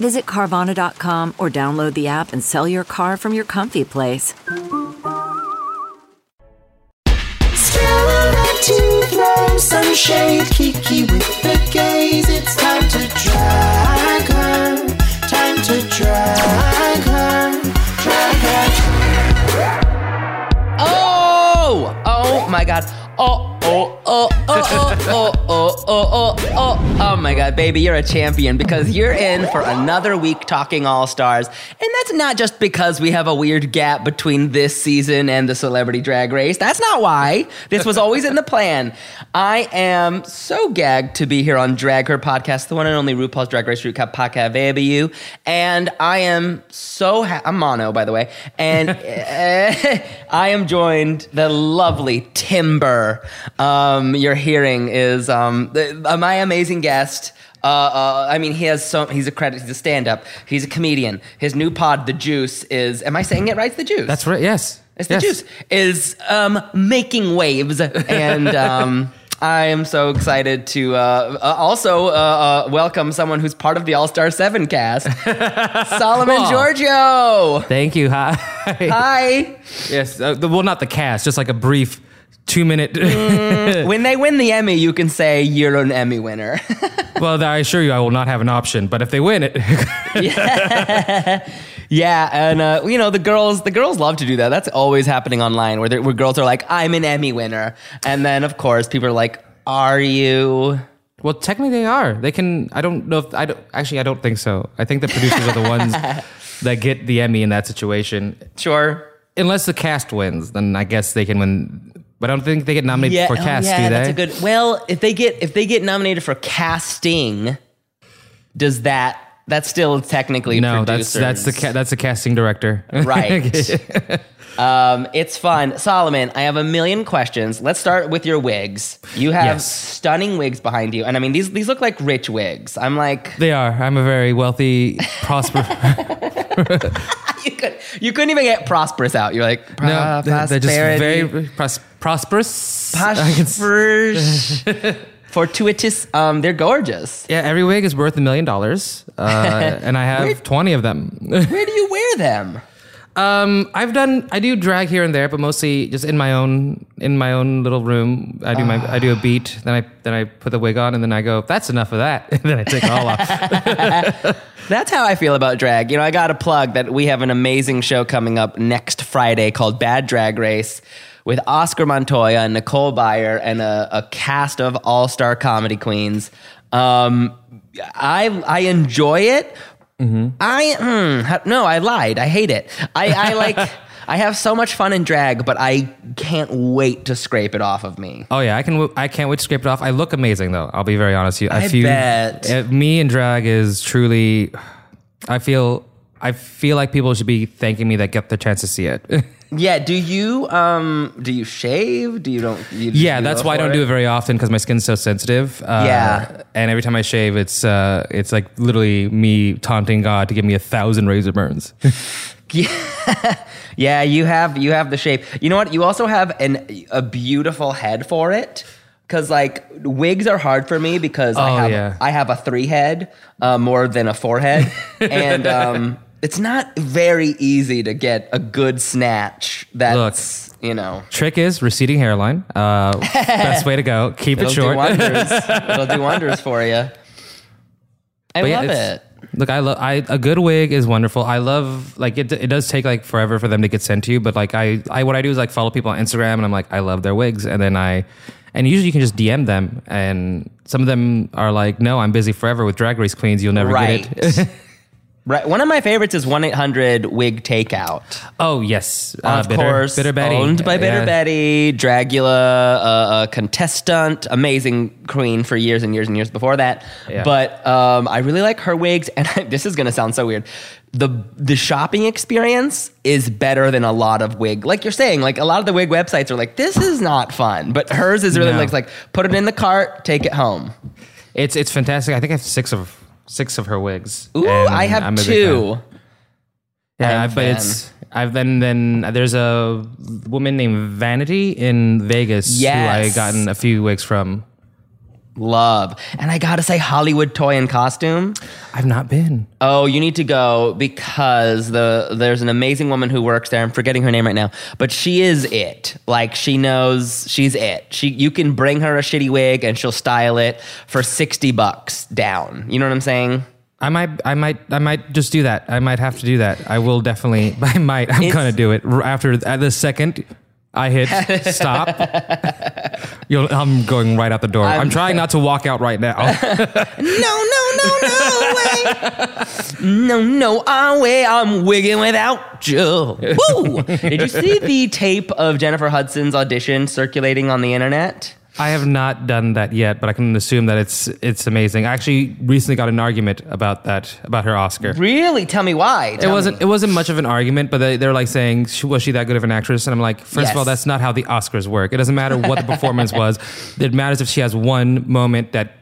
Visit Carvana.com or download the app and sell your car from your comfy place. Kiki with the gaze. It's time to drag her. Time to drag her. Drag her. Oh! Oh my god. Oh, oh, oh, oh, oh, oh, oh, oh, oh, oh, oh my god, baby, you're a champion because you're in for another week talking All Stars. And that's not just because we have a weird gap between this season and the celebrity drag race. That's not why. This was always in the plan. I am so gagged to be here on Drag Her podcast, the one and only RuPaul's Drag Race Recap podcast, baby. And I am so ha- I'm Mano, by the way. And I am joined the lovely Timber. Um, you're hearing is um, the, uh, my amazing guest. Uh, uh, I mean, he has so he's a credit. He's a stand-up. He's a comedian. His new pod, The Juice, is. Am I saying it right? It's The Juice. That's right. Yes. It's The yes. Juice is um, making waves, and um, I am so excited to uh, uh, also uh, uh, welcome someone who's part of the All Star Seven cast, Solomon Cool. Georgio. Thank you. Hi. Hi. yes. Uh, well, not the cast. Just like a brief two minute. When they win the Emmy, you can say you're an Emmy winner. well, I assure you, I will not have an option. But if they win it, Yeah, yeah, and uh, you know the girls, the girls love to do that. That's always happening online, where, where girls are like, "I'm an Emmy winner," and then of course people are like, "Are you?" well, technically they are. They can. I don't know if I don't. Actually, I don't think so. I think the producers are the ones that get the Emmy in that situation. Sure. Unless the cast wins, then I guess they can win. But I don't think they get nominated for oh, cast, yeah, do they? that's a good. Well, if they get if they get nominated for casting, does that that's still technically no, that's that's the ca- that's the casting director. right. um, it's fun, Solomon. I have a million questions. Let's start with your wigs. You have Yes. stunning wigs behind you, and I mean these these look like rich wigs. I'm like, they are. I'm a very wealthy, prosperous. you could you couldn't even get prosperous out. You're like, no, "Pro- they're, they're just very pros- prosperous. I can s- prosperous, fortuitous. Um, they're gorgeous. yeah, every wig is worth a million dollars, uh, and I have twenty of them. Where do you wear them? Um, I've done I do drag here and there, but mostly just in my own in my own little room. I do my I do a beat, then I then I put the wig on, and then I go, that's enough of that, and then I take it all off. That's how I feel about drag. You know, I got to plug that we have an amazing show coming up next Friday called Bad Drag Race with Oscar Montoya and Nicole Byer and a, a cast of all star comedy queens. Um, I I enjoy it. I hmm, ha- no, I lied. I hate it. I, I like. I have so much fun in drag, but I can't wait to scrape it off of me. oh yeah, I can. I can't wait to scrape it off. I look amazing though. I'll be very honest with you. I feel bet. me and drag is truly. I feel I feel like people should be thanking me that get the chance to see it. Yeah. Do you um do you shave? Do you don't? You, Yeah, you that's why I don't it? do it very often because my skin's so sensitive. Uh, Yeah. and every time I shave, it's uh, it's like literally me taunting God to give me a thousand razor burns. Yeah, yeah, you have you have the shape. You know what? You also have an a beautiful head for it. Cause like wigs are hard for me because I Oh, have yeah. I have a three head uh, more than a forehead, and um, it's not very easy to get a good snatch. That's you know Trick is receding hairline. Uh, best way to go. Keep it'll it do short. wonders. it'll do wonders for you. I But love it's- it. Look, I love I a good wig is wonderful. I love like it. It does take like forever for them to get sent to you, but like I, I what I do is like follow people on Instagram, and I'm like I love their wigs, and then I, and usually you can just DM them, and some of them are like, no, I'm busy forever with Drag Race Queens. You'll never Right. get it. Right. One of my favorites is 1 800 Wig Takeout. Oh yes, uh, of Bitter, course, Bitter Betty, owned by Bitter Yeah. Betty, Dragula, uh, a contestant, amazing queen for years and years and years before that. Yeah. But um, I really like her wigs, and this is going to sound so weird. The the shopping experience is better than a lot of wig. Like you're saying, like a lot of the wig websites are like, this is not fun, but hers is really No. like like put it in the cart, take it home. It's it's fantastic. I think I have six of six of her wigs. Ooh, and I have I'm two. Yeah, I'm a but fan. it's I've then then there's a woman named Vanity in Vegas who I Yes. gotten a few wigs from. Love. And I gotta say, Hollywood toy and costume. I've not been. Oh, you need to go because the there's an amazing woman who works there. I'm forgetting her name right now, but she is it. Like she knows she's it. She you can bring her a shitty wig and she'll style it for sixty bucks down. You know what I'm saying? I might, I might, I might just do that. I might have to do that. I will definitely. I might. I'm It's- gonna do it after at uh, the second I hit stop. I'm going right out the door. I'm, I'm- trying not to walk out right now. No, no, no, no way. No, no, I way. I'm wigging without you. Woo! Did you see the tape of Jennifer Hudson's audition circulating on the internet? I have not done that yet, but I can assume that it's it's amazing. I actually recently got an argument about that about her Oscar. Really? Tell me why. It wasn't. me. It wasn't much of an argument, but they, they're like saying, "Was she that good of an actress?" And I'm like, first of all, that's not how the Oscars work. It doesn't matter what the performance was. It matters if she has one moment that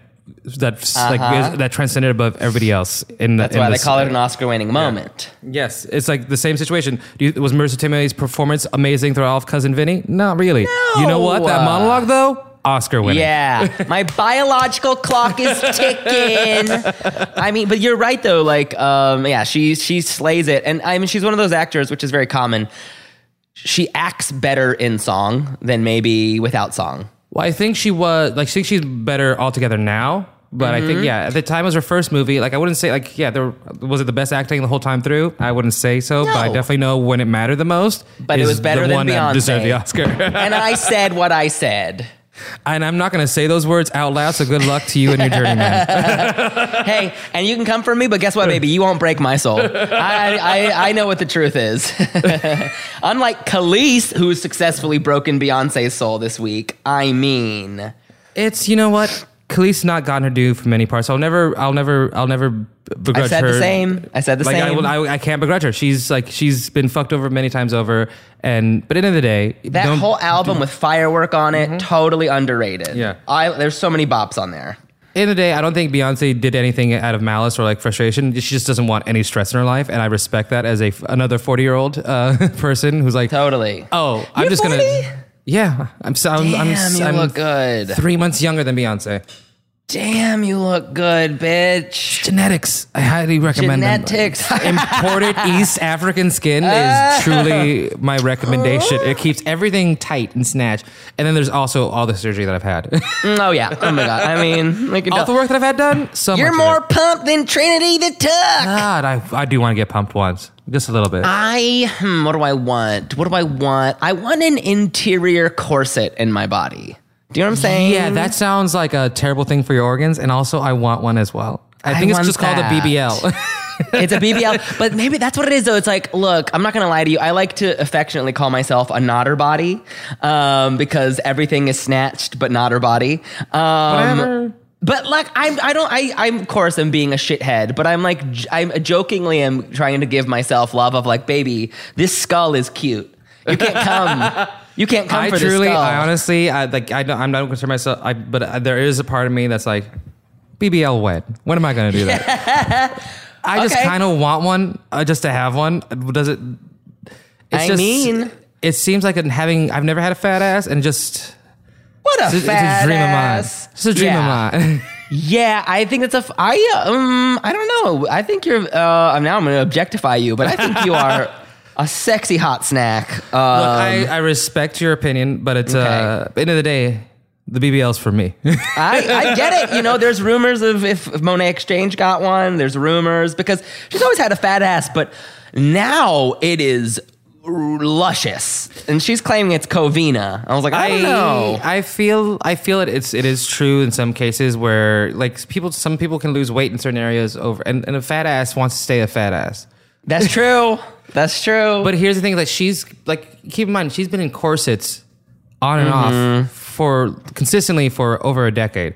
that like that transcended above everybody else. In the, Uh-huh. That's in why they this- call it an Oscar-winning moment. Yes, it's like the same situation. Do you, was Marisa Tomei's performance amazing throughout Cousin Vinny? Not really. No. You know what? That monologue though, Oscar winning. Yeah, my biological clock is ticking. I mean, but you're right though. Like, um, yeah, she she slays it, and I mean, she's one of those actors, which is very common. She acts better in song than maybe without song. Well, I think she was like I think she's better altogether now. But I Mm-hmm. think yeah, at the time it was her first movie. Like I wouldn't say like yeah, there was it the best acting the whole time through. I wouldn't say so, but I definitely know when it mattered the most. But it was better the than one that Beyonce. deserved the Oscar. And I said what I said. And I'm not going to say those words out loud. So good luck to you and your journey, man. Hey, and you can come for me, but guess what, baby? You won't break my soul. I, I, I know what the truth is. Unlike Kelis, who successfully broken Beyonce's soul this week, I mean, It's you know what. Kelis not gotten her due for many parts. I'll never, I'll never, I'll never begrudge her. I said her. the same. I said the like I, same. will, I, I can't begrudge her. She's like she's been fucked over many times over. And but at the end of the day, that whole album with firework on it, totally underrated. Yeah. I there's so many bops on there. In the day, I don't think Beyonce did anything out of malice or like frustration. She just doesn't want any stress in her life, and I respect that as a another forty year old uh, person who's like, Totally. oh, I'm just 40? gonna, yeah, I'm so I'm, I'm, Damn, you I'm look good. three months younger than Beyonce. Damn, you look good, bitch. Genetics, I highly recommend them. Genetics. Imported East African skin is ah. truly my recommendation. It keeps everything tight and snatched. And then there's also all the surgery that I've had. Mm, oh yeah. Oh my god. I mean, we can all the work that I've had done. So You're more pumped than Trinity the Tuck. God, I, I do want to get pumped once, just a little bit. I hmm, what do I want? What do I want? I want an interior corset in my body. Do you know what I'm saying? Yeah, that sounds like a terrible thing for your organs, and also I want one as well. I, I think it's just called a. BBL. it's a BBL, but maybe that's what it is. Though it's like, look, I'm not gonna lie to you. I like to affectionately call myself a nodder body um, because everything is snatched, but nodder body. Um, Whatever. But like I'm, I don't, I, I'm of course I'm being a shithead, but I'm like, I'm jokingly am trying to give myself love of like, baby, this skull is cute. You can't come, you can't come I for truly, this skull. I honestly, I like, I don't, I'm not concerned myself, I, but uh, there is a part of me that's like, BBL when? When am I going to do that? I just Okay. kind of want one, uh, just to have one. Does it? It's I mean- it seems like having. I've never had a fat ass, and just what a it's, a- it's fat a dream ass. of mine. It's a dream Yeah. of mine. Yeah, I think it's a. f- I um, I don't know. I think you're. Uh, now I'm going to objectify you, but I think you are a sexy hot snack. Um, Look, I, I respect your opinion, but it's uh, at the end of the day, the BBL's for me. I, I get it. You know, there's rumors of if, if Monét X Change got one. There's rumors because she's always had a fat ass, but now it is luscious, and she's claiming it's Covina. I was like, I, don't know. I feel I feel it. It's it is true in some cases where like people some people can lose weight in certain areas over and, and a fat ass wants to stay a fat ass. That's true. That's true. But here's the thing: like she's like keep in mind she's been in corsets on and Mm-hmm. off for consistently for over a decade.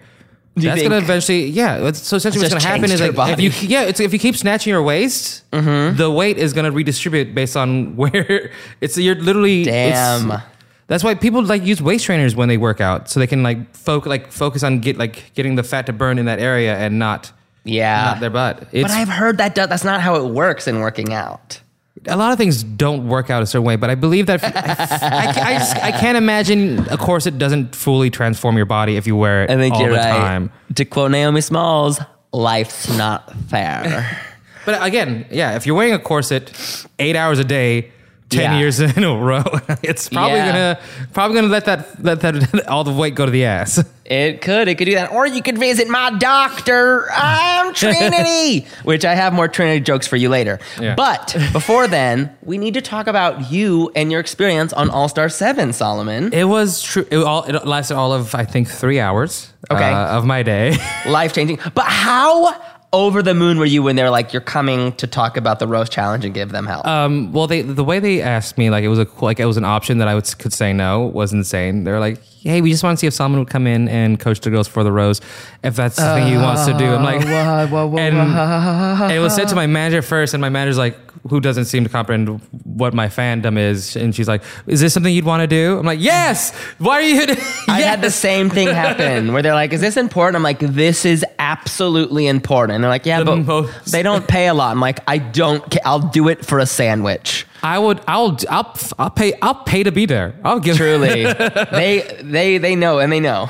You That's gonna eventually, yeah. So essentially, what's gonna happen is her like if you. Mm-hmm. yeah, it's if you keep snatching your waist, the weight is gonna redistribute based on where it's. You're literally Damn. that's why people like use waist trainers when they work out, so they can like focus like focus on get like getting the fat to burn in that area and not yeah. not their butt. but I've heard that do- that's not how it works in working out. A lot of things don't work out a certain way, but I believe that if- I, I, I, just, I can't imagine a corset doesn't fully transform your body if you wear it I think all you're the right. time. To quote Naomi Smalls, life's not fair. But again, yeah, if you're wearing a corset eight hours a day, ten Yeah. years in a row, it's probably Yeah. gonna probably gonna let that let that all the weight go to the ass. It could. It could do that. Or you could visit my doctor. I'm Trinity. Which I have more Trinity jokes for you later. Yeah. But before then, we need to talk about you and your experience on All Star 7, Solomon. It was true. It, all, it lasted all of I think three hours. Okay. uh, of my day. Life changing. But how over the moon were you when they're like, you're coming to talk about the roast challenge and give them help? Um, well, they the way they asked me like it was a like it was an option that I would could say no was insane. They're like, hey, we just want to see if someone would come in and coach the girls for the rose, if that's the thing he wants to do. I'm like, and, and it was said to my manager first, and my manager's like, who doesn't seem to comprehend what my fandom is, and she's like, is this something you'd want to do? I'm like, yes. Why are you? I had the same thing happen where they're like, "Is this important?" I'm like, "This is absolutely important." And they're like, "Yeah, The but most- they don't pay a lot." I'm like, "I don't. Ca- I'll do it for a sandwich." I would. I'll. I'll. I'll pay. I'll pay to be there. I'll give. Truly, they they they know and they know.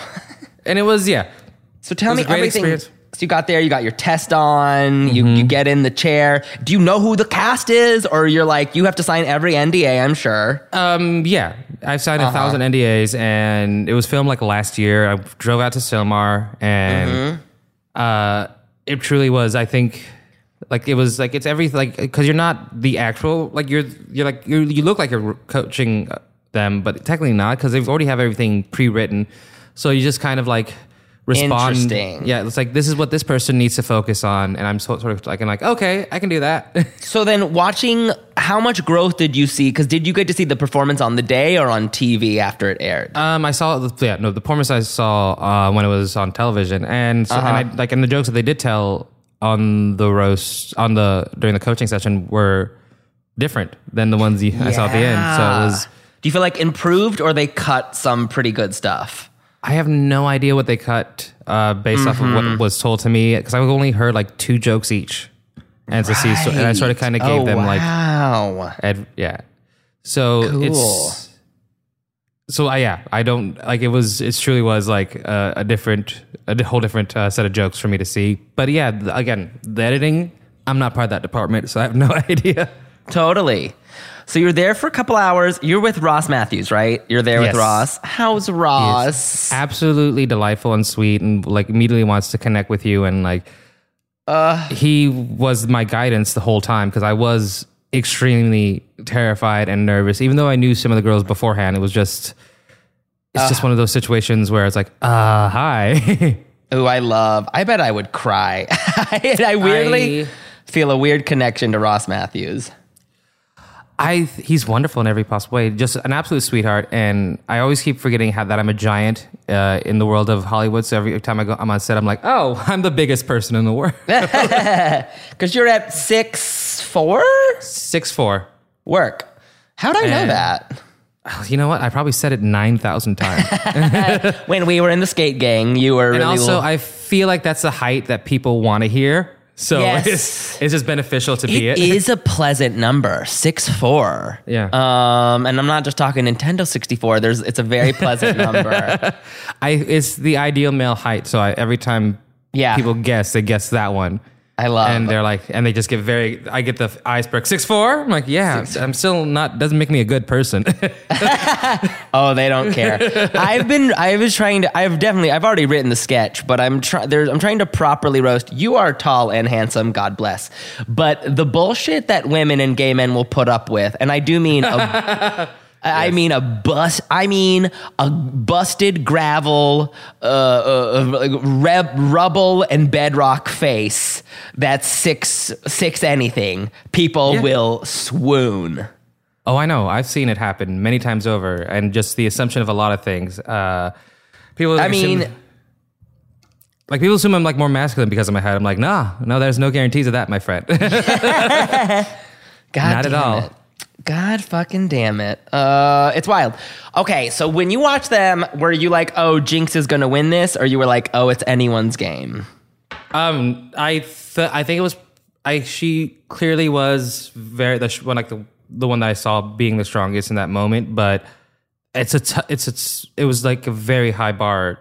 And it was yeah. So tell me everything. experience. Mm-hmm. So you got there, you got your test on, you, you get in the chair. Do you know who the cast is, or you're like you have to sign every NDA? I'm sure. Um, yeah, I've signed a Uh-huh. thousand NDAs, and it was filmed like last year. I drove out to Sylmar, and Mm-hmm. uh, it truly was. I think, like it was like it's everything. Like because you're not the actual like you're you're like you you look like you're coaching them, but technically not because they've already have everything pre-written. So you just kind of like respond. Interesting. Yeah, it's like this is what this person needs to focus on, and I'm so, sort of like I'm like okay, I can do that. So then, watching, how much growth did you see? Because did you get to see the performance on the day or on TV after it aired? Um, I saw the yeah no the performance I saw uh, when it was on television, and so, and I like and the jokes that they did tell on the roast on the during the coaching session were different than the ones you, I saw at the end. So it was Do you feel like improved or they cut some pretty good stuff? I have no idea what they cut uh, based off of Mm-hmm. what was told to me because I've only heard like two jokes each, and so see so, and I sort of kind of gave oh, them like wow. Ed, yeah. So Cool. it's so I yeah I don't like it was it truly was like a, a different a whole different uh, set of jokes for me to see. But yeah, th- again, the editing I'm not part of that department, so I have no idea. Totally. So you're there for a couple hours. You're with Ross Mathews, right? You're there Yes. with Ross. How's Ross? Absolutely delightful and sweet, and like immediately wants to connect with you and like. uh, he was my guidance the whole time because I was extremely terrified and nervous. Even though I knew some of the girls beforehand, it was just it's just one of those situations where it's like, uh, hi. Who I love. I bet I would cry. I weirdly I- feel a weird connection to Ross Mathews. I he's wonderful in every possible way. Just an absolute sweetheart, and I always keep forgetting how that I'm a giant uh, in the world of Hollywood. So every time I go, I'm on set, I'm like, oh, I'm the biggest person in the world. Because you're at six four Six four. work. How'd I know And- that? You know what? I probably said it nine thousand times. When we were in the skate gang, you were and really also, I feel like that's the height that people want to hear. So Yes. it's, it's just beneficial to be It it. is a pleasant number, six four. Yeah. Um, and I'm not just talking Nintendo 64. There's, it's a very pleasant number. I it's the ideal male height. So I, every time Yeah. people guess, they guess that one. I love. and they're like, and they just get very. I get the perk six four. I'm like, yeah, i I'm still not. Doesn't make me a good person. Oh, they don't care. I've been, I was trying to, I've definitely, I've already written the sketch, but I'm trying, there's, I'm trying to properly roast. You are tall and handsome, God bless. But the bullshit that women and gay men will put up with, and I do mean a, I mean a bust. I mean a busted gravel, uh, uh, uh, reb, rubble and bedrock face. That's six six anything. People Yeah. will swoon. oh, I know. I've seen it happen many times over, and just the assumption of a lot of things. Uh, people. I assume- mean, like people assume I'm like more masculine because of my height. I'm like, nah, no, there's no guarantees of that, my friend. God Not at damn all. it. God fucking damn it. Uh, it's wild. Okay, so when you watch them, were you like, oh, Jinkx is gonna win this, or you were like, oh, it's anyone's game? Um, I th- I think it was I. She clearly was very the one like the the one that I saw being the strongest in that moment. But it's a t- it's it's it was like a very high bar.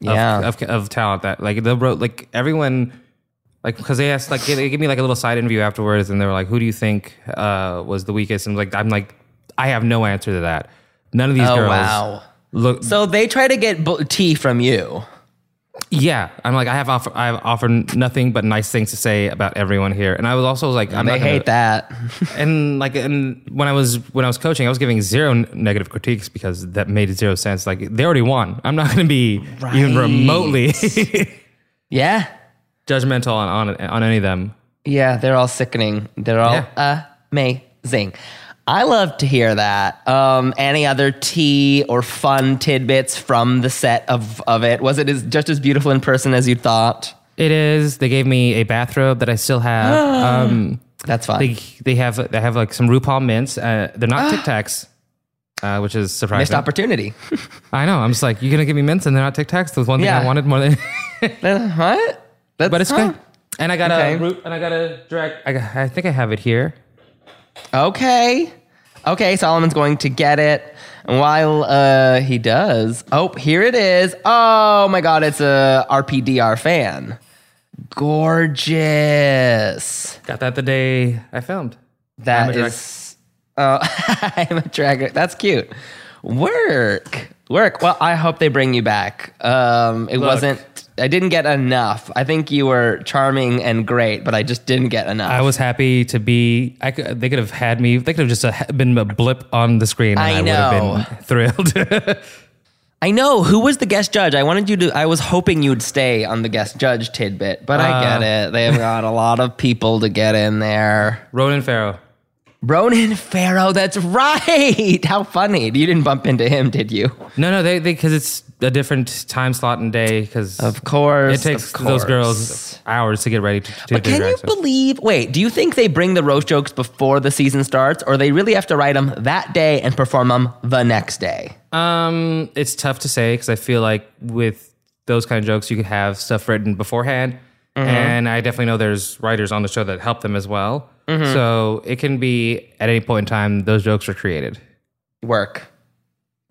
Of, Yeah. of, of talent that like the wrote like everyone like because they asked like they gave me like a little side interview afterwards and they were like who do you think uh was the weakest and like I'm like I have no answer to that none of these Oh girls wow. look So they try to get tea from you. Yeah, I'm like I have offer, I have offered nothing but nice things to say about everyone here, and I was also like I'm they not gonna- hate that. And like, and when I was when I was coaching, I was giving zero negative critiques because that made zero sense. Like they already won. I'm not going to be right. even remotely Yeah. Judgmental on, on on any of them. Yeah, they're all sickening. They're all amazing. I love to hear that. Um, any other tea or fun tidbits from the set of, of it? Was it as, just as beautiful in person as you thought? It is. They gave me a bathrobe that I still have. um, That's fine. they they have they have like some RuPaul mints. Uh, they're not Tic Tacs, uh, which is surprising. Missed opportunity. I know. I'm just like, you're gonna give me mints and they're not Tic Tacs. That's one thing Yeah. I wanted more than. What? That's, but it's huh. good. And I got Okay. a root, and I got a drag. I, got- I think I have it here. Okay. Okay, Solomon's going to get it. And while uh, he does, oh, here it is. Oh my God, it's a RPDR fan. Gorgeous. Got that the day I filmed. That is. Oh, I'm a drag. That's cute. Work, work. Well, I hope they bring you back. Um, it Look. wasn't. I didn't get enough. I think you were charming and great, but I just didn't get enough. I was happy to be. I could, they could have had me. They could have just uh, been a blip on the screen. And I I, would have been thrilled. I know who was the guest judge. I wanted you to. I was hoping you'd stay on the guest judge tidbit, but I get Uh. it. They've got a lot of people to get in there. Ronan Farrow. Ronan Farrow. That's right. How funny. You didn't bump into him, did you? No, no, they because it's a different time slot and day. Because Of course. it takes of those girls hours to get ready to, to But can you believe? Wait, do you think they bring the roast jokes before the season starts, or they really have to write them that day and perform them the next day? Um, it's tough to say because I feel like with those kind of jokes, you could have stuff written beforehand, Mm-hmm. and I definitely know there's writers on the show that help them as well. Mm-hmm. So it can be at any point in time those jokes are created. Work,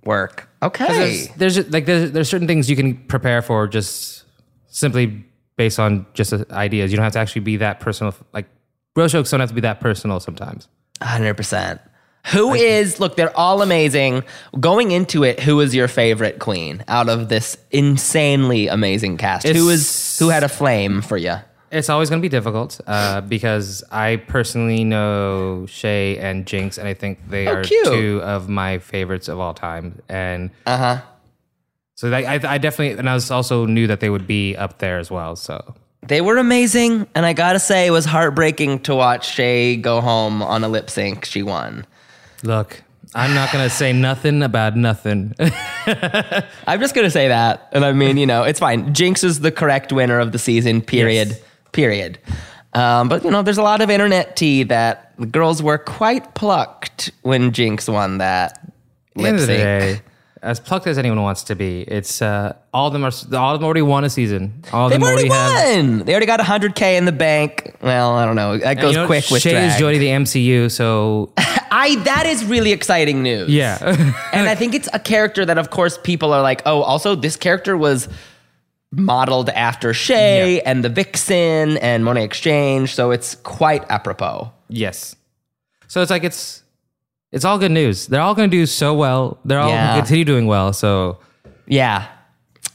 work. Okay. There's, there's like there's, there's certain things you can prepare for just simply based on just ideas. You don't have to actually be that personal. Like roast jokes don't have to be that personal sometimes. Hundred percent. Who is? Look, they're all amazing. Going into it, who is your favorite queen out of this insanely amazing cast? Who is? Who had a flame for you? It's always going to be difficult uh, because I personally know Shea and Jinkx, and I think they Oh, are cute. two of my favorites of all time. And Uh huh. so that, I, I definitely, and I was also knew that they would be up there as well. So They were amazing, and I gotta say, it was heartbreaking to watch Shea go home on a lip sync. She won. look, I'm not going to say nothing about nothing. I'm just gonna say that, and I mean, you know, it's fine. Jinkx is the correct winner of the season. Period. Yes. Period. Um, but you know, there's a lot of internet tea that the girls were quite plucked when Jinkx won that At the lip of the sync. day, as plucked as anyone wants to be, it's uh, all of them are all of them already won a season. All of They've them already have. won. They already got 100k in the bank. Well, I don't know. That goes You know, quick with Shea drag. is joining the MCU, so I that is really exciting news. yeah. and I think it's a character that, of course, people are like, oh, also this character was modeled after Shea and the Vixen and Monét X Change, so it's quite apropos. Yes. So it's like it's it's all good news. They're all going to do so well. They're all Yeah. going to continue doing well. So Yeah.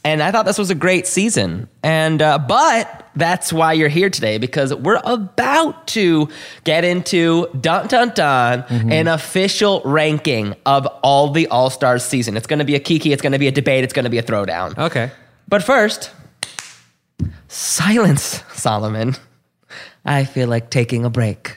And I thought this was a great season. And uh, but that's why you're here today because we're about to get into dun dun dun an official ranking of all the All Stars season. It's going to be a kiki. It's going to be a debate. It's going to be a throwdown. okay. But first, silence, Solomon. I feel like taking a break.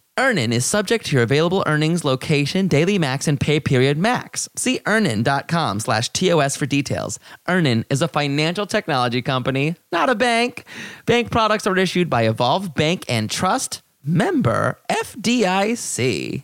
Earnin is subject to your available earnings, location, daily max, and pay period max. See earnin.com slash TOS for details. Earnin is a financial technology company, not a bank. Bank products are issued by Evolve Bank and Trust, member FDIC.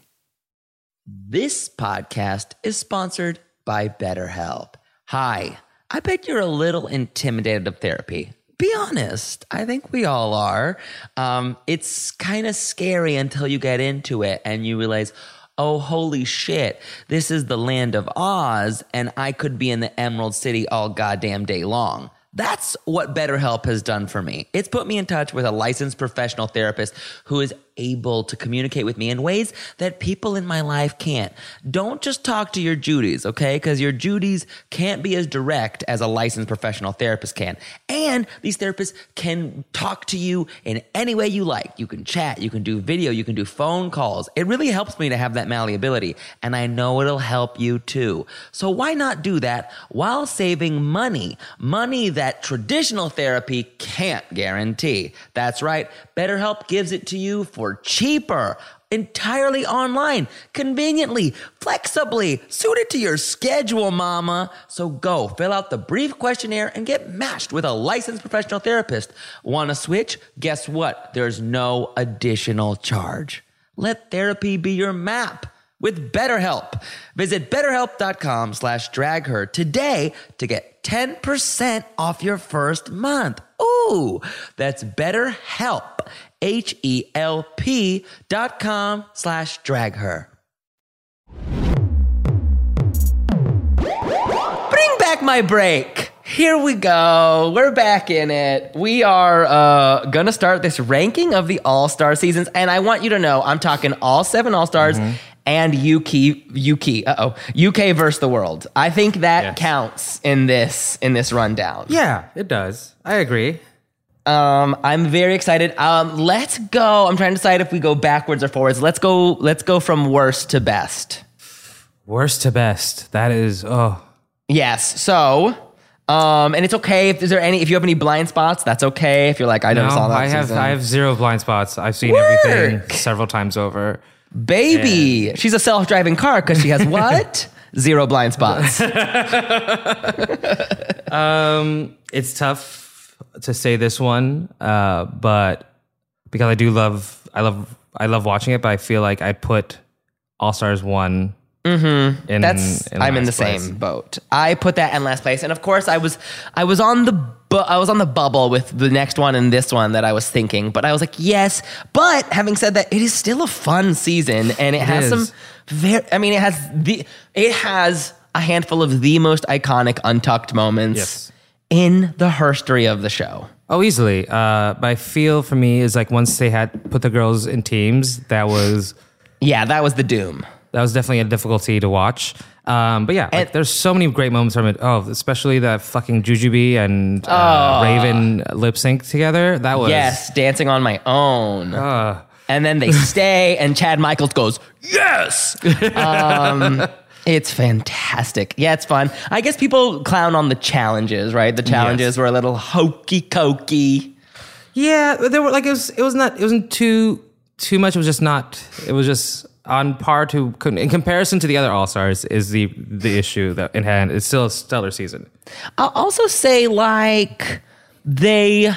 This podcast is sponsored by BetterHelp. Hi, I bet you're a little intimidated of therapy. Be honest, I think we all are. Um, it's kind of scary until you get into it and you realize, oh, holy shit, this is the land of Oz, and I could be in the Emerald City all goddamn day long. That's what BetterHelp has done for me. It's put me in touch with a licensed professional therapist who is able to communicate with me in ways that people in my life can't. Don't just talk to your Judies, okay? Because your Judies can't be as direct as a licensed professional therapist can. And these therapists can talk to you in any way you like. You can chat, you can do video, you can do phone calls. It really helps me to have that malleability, and I know it'll help you too. So why not do that while saving money? Money that traditional therapy can't guarantee. That's right, BetterHelp gives it to you for cheaper. entirely online, conveniently, flexibly, suited to your schedule, mama. So go fill out the brief questionnaire and get matched with a licensed professional therapist. Want to switch? Guess what? There's no additional charge. Let therapy be your map with BetterHelp. Visit betterhelp.com slash drag her today to get 10% off your first month. Ooh, that's BetterHelp, H-E-L-P dot com slash drag her. Bring back my break. Here we go. We're back in it. We are uh, gonna start this ranking of the All Star seasons, and I want you to know I'm talking all seven All Stars and UK UK. Uh oh, UK versus the world. I think that Yes. counts in this in this rundown. Yeah, it does. I agree. Um, I'm very excited. Um, let's go. I'm trying to decide if we go backwards or forwards. Let's go. Let's go from worst to best. Worst to best. That is oh Yes. So, um, and it's okay if is there any if you have any blind spots, that's okay. If you're like, I never no, saw that I have season. I have zero blind spots. I've seen Work. everything several times over. Baby, she's a self-driving car because she has what? Zero blind spots. It's tough to say this one, uh, but because I do love I love I love watching it, but I feel like I'd put All Stars one. Mm-hmm. In, That's I'm in the place. same boat. I put that in last place, and of course, I was I was on the bu- I was on the bubble with the next one and this one that I was thinking, but I was like, yes. But having said that, it is still a fun season, and it, has is. some very. I mean, it has the it has a handful of the most iconic untucked moments Yes. in the history of the show. Oh, easily. Uh, but I feel for me is like once they had put the girls in teams, that was Yeah, that was the doom. That was definitely a difficulty to watch. Um, but yeah, like, there's so many great moments from it. Oh, especially that fucking Jujubee and uh, Raven lip sync together. That was Yes, dancing on my own. Uh, and then they stay, and Chad Michaels goes, Yes! Um, it's fantastic. Yeah, it's fun. I guess people clown on the challenges, right? The challenges Yes. were a little hokey cokey. Yeah, there were like it was it was not it wasn't too too much. It was just not. It was just on par to in comparison to the other All Stars is the the issue that in hand. It's still a stellar season. I'll also say, like, they,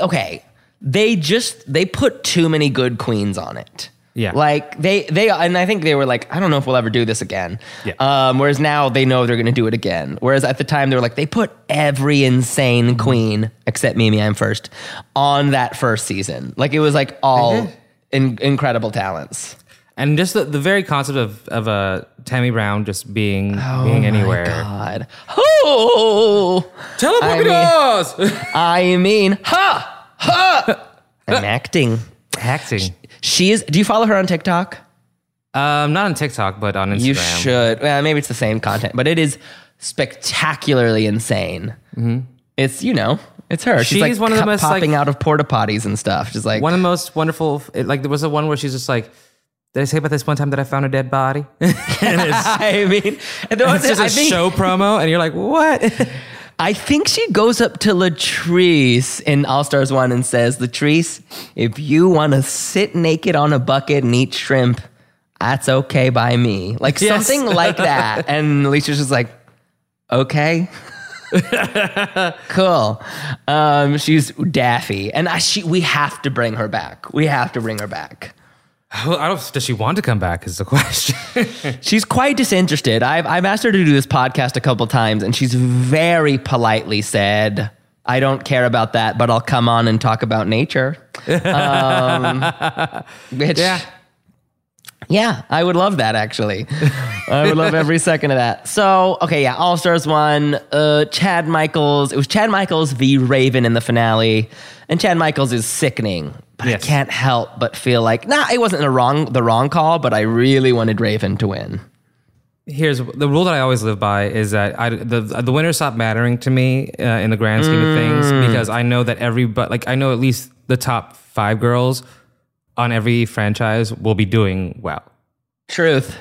okay, they just, they put too many good queens on it. Yeah. Like they they and I think they were like I don't know if we'll ever do this again. Yeah. Um whereas now they know they're going to do it again. Whereas at the time they were like they put every insane Mm-hmm. queen except Mimi Imfurst on that first season. Like it was like all did. in, incredible talents. And just the, the very concept of of uh, Tammy Brown just being being anywhere. Oh god. Oh. Teleporters! I mean, ha ha. I'm acting. Acting. She is. Do you follow her on TikTok? Um, not on TikTok, but on Instagram. You should. Well, maybe it's the same content, but it is spectacularly insane. It's you know, it's her. She's, She's like one of the most, popping like- out of porta potties and stuff. She's like, One of the most wonderful. It, like there was a one where she's just like, "Did I say about this one time that I found a dead body?" and I mean, and was- it's just a I think, show promo, and you're like, "What?" I think she goes up to Latrice in All Stars One and says, "Latrice, if you want to sit naked on a bucket and eat shrimp, that's okay by me." Like Yes. something like that. And Alicia's just like, "Okay." cool. Um, she's daffy, and I, she we have to bring her back. We have to bring her back. Well, I don't. Does she want to come back? Is the question. She's quite disinterested. I've I've asked her to do this podcast a couple times, and she's very politely said, "I don't care about that, but I'll come on and talk about nature." Um, which, Yeah. yeah, I would love that actually. I would love every second of that. So, okay, yeah, All Stars won. Uh, Chad Michaels. It was Chad Michaels v. Raven in the finale, and Chad Michaels is sickening. But Yes. I can't help but feel like, nah, it wasn't the wrong the wrong call, but I really wanted Raven to win. Here's the rule that I always live by: is that I, the the winners stop mattering to me uh, in the grand scheme of things Mm. because I know that every but like I know at least the top five girls on every franchise will be doing well, Truth.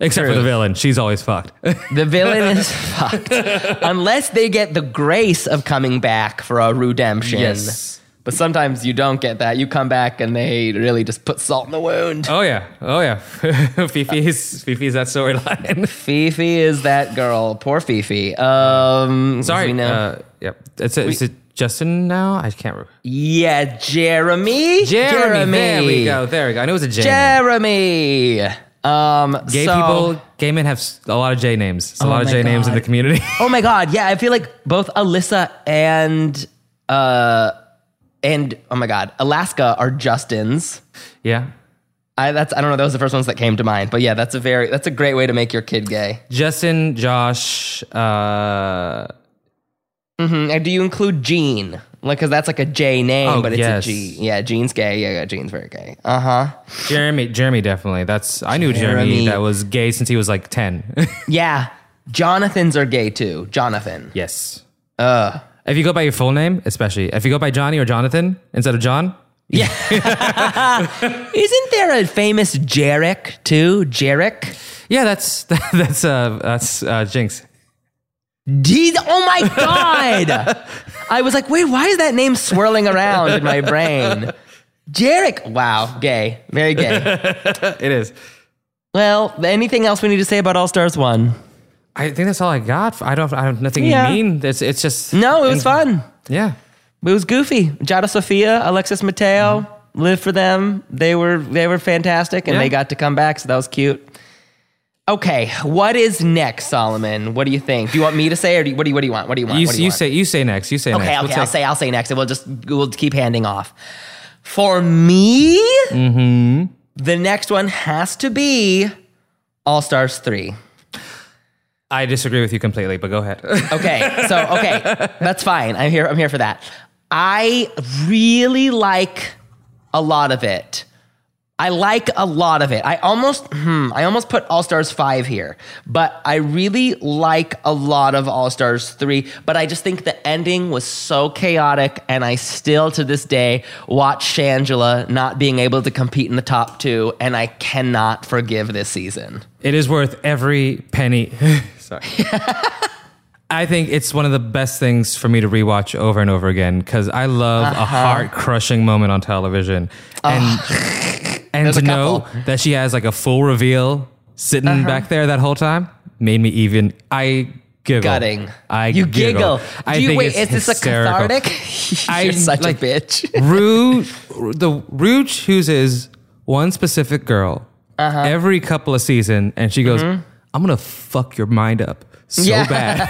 except for the villain. She's always fucked. The villain is fucked. Unless they get the grace of coming back for a redemption. Yes. But sometimes you don't get that. You come back and they really just put salt in the wound. Oh yeah, oh yeah. Phi Phi's Fifi's that storyline. Phi Phi is that girl. Poor Phi Phi. Um, Sorry. we know. Uh, yep. It's is it Justin now? I can't remember. yeah, Jeremy. Jeremy. There we go. There we go. I knew it was a J. name. Jeremy. Um, Gay so- people, gay men have a lot of J names. It's a Oh lot of J names in the community. Oh my god, yeah, I feel like both Alyssa and uh and oh my god, Alaska are Justins. yeah. I that's I don't know, those are the first ones that came to mind. But yeah, that's a very that's a great way to make your kid gay. Justin, Josh, uh, Mhm. And do you include Gene? Like cuz that's like a J name, Oh, but it's yes. a G. Yeah, Gene's gay. Yeah, yeah, Gene's very gay. Uh-huh. Jeremy, Jeremy definitely. That's I knew Jeremy, Jeremy. that was gay since he was like 10. Yeah. Jonathans are gay too. Jonathan. yes. Uh If you go by your full name, especially if you go by Johnny or Jonathan instead of John, Yeah. Isn't there a famous Jerick too? Jerick? yeah, that's that's uh that's uh Jinkx. He's, oh my God. I was like, wait, why is that name swirling around in my brain? Jerick. Wow, gay. Very gay. It is. Well, anything else we need to say about All Stars 1? I think that's all I got. I don't. I have nothing Yeah. mean. It's it's just No, it was fun. Yeah. It was goofy. Yara Sofia, Alexis Mateo, live for them. They were they were fantastic and Yeah. they got to come back, so that was cute. Okay, what is next, Solomon? What do you think? Do you want me to say, or do you, what do you what do you want? What do you want? You, What do you want? say you say next. You say Okay, next. okay, We'll I'll say I'll say next, and we'll just we'll keep handing off. For me, Mm-hmm. the next one has to be All Stars three. I disagree with you completely, but go ahead. Okay, so okay, that's fine. I'm here. I'm here for that. I really like a lot of it. I like a lot of it. I almost, hmm, I almost put All Stars five here, but I really like a lot of All Stars three. But I just think the ending was so chaotic, and I still to this day watch Shangela not being able to compete in the top two, and I cannot forgive this season. it is worth every penny. Sorry. I think it's one of the best things for me to rewatch over and over again because I love Uh-huh. a heart crushing moment on television. And, and to know that she has like a full reveal sitting Uh-huh. back there that whole time made me even. I giggle. Gutting. I you giggle. I Do you, think wait, it's is this a cathartic? I- You're such like- a bitch. Ru, the Ru chooses one specific girl Uh-huh. every couple of season, and she goes, "I'm gonna fuck your mind up so. Yeah. bad,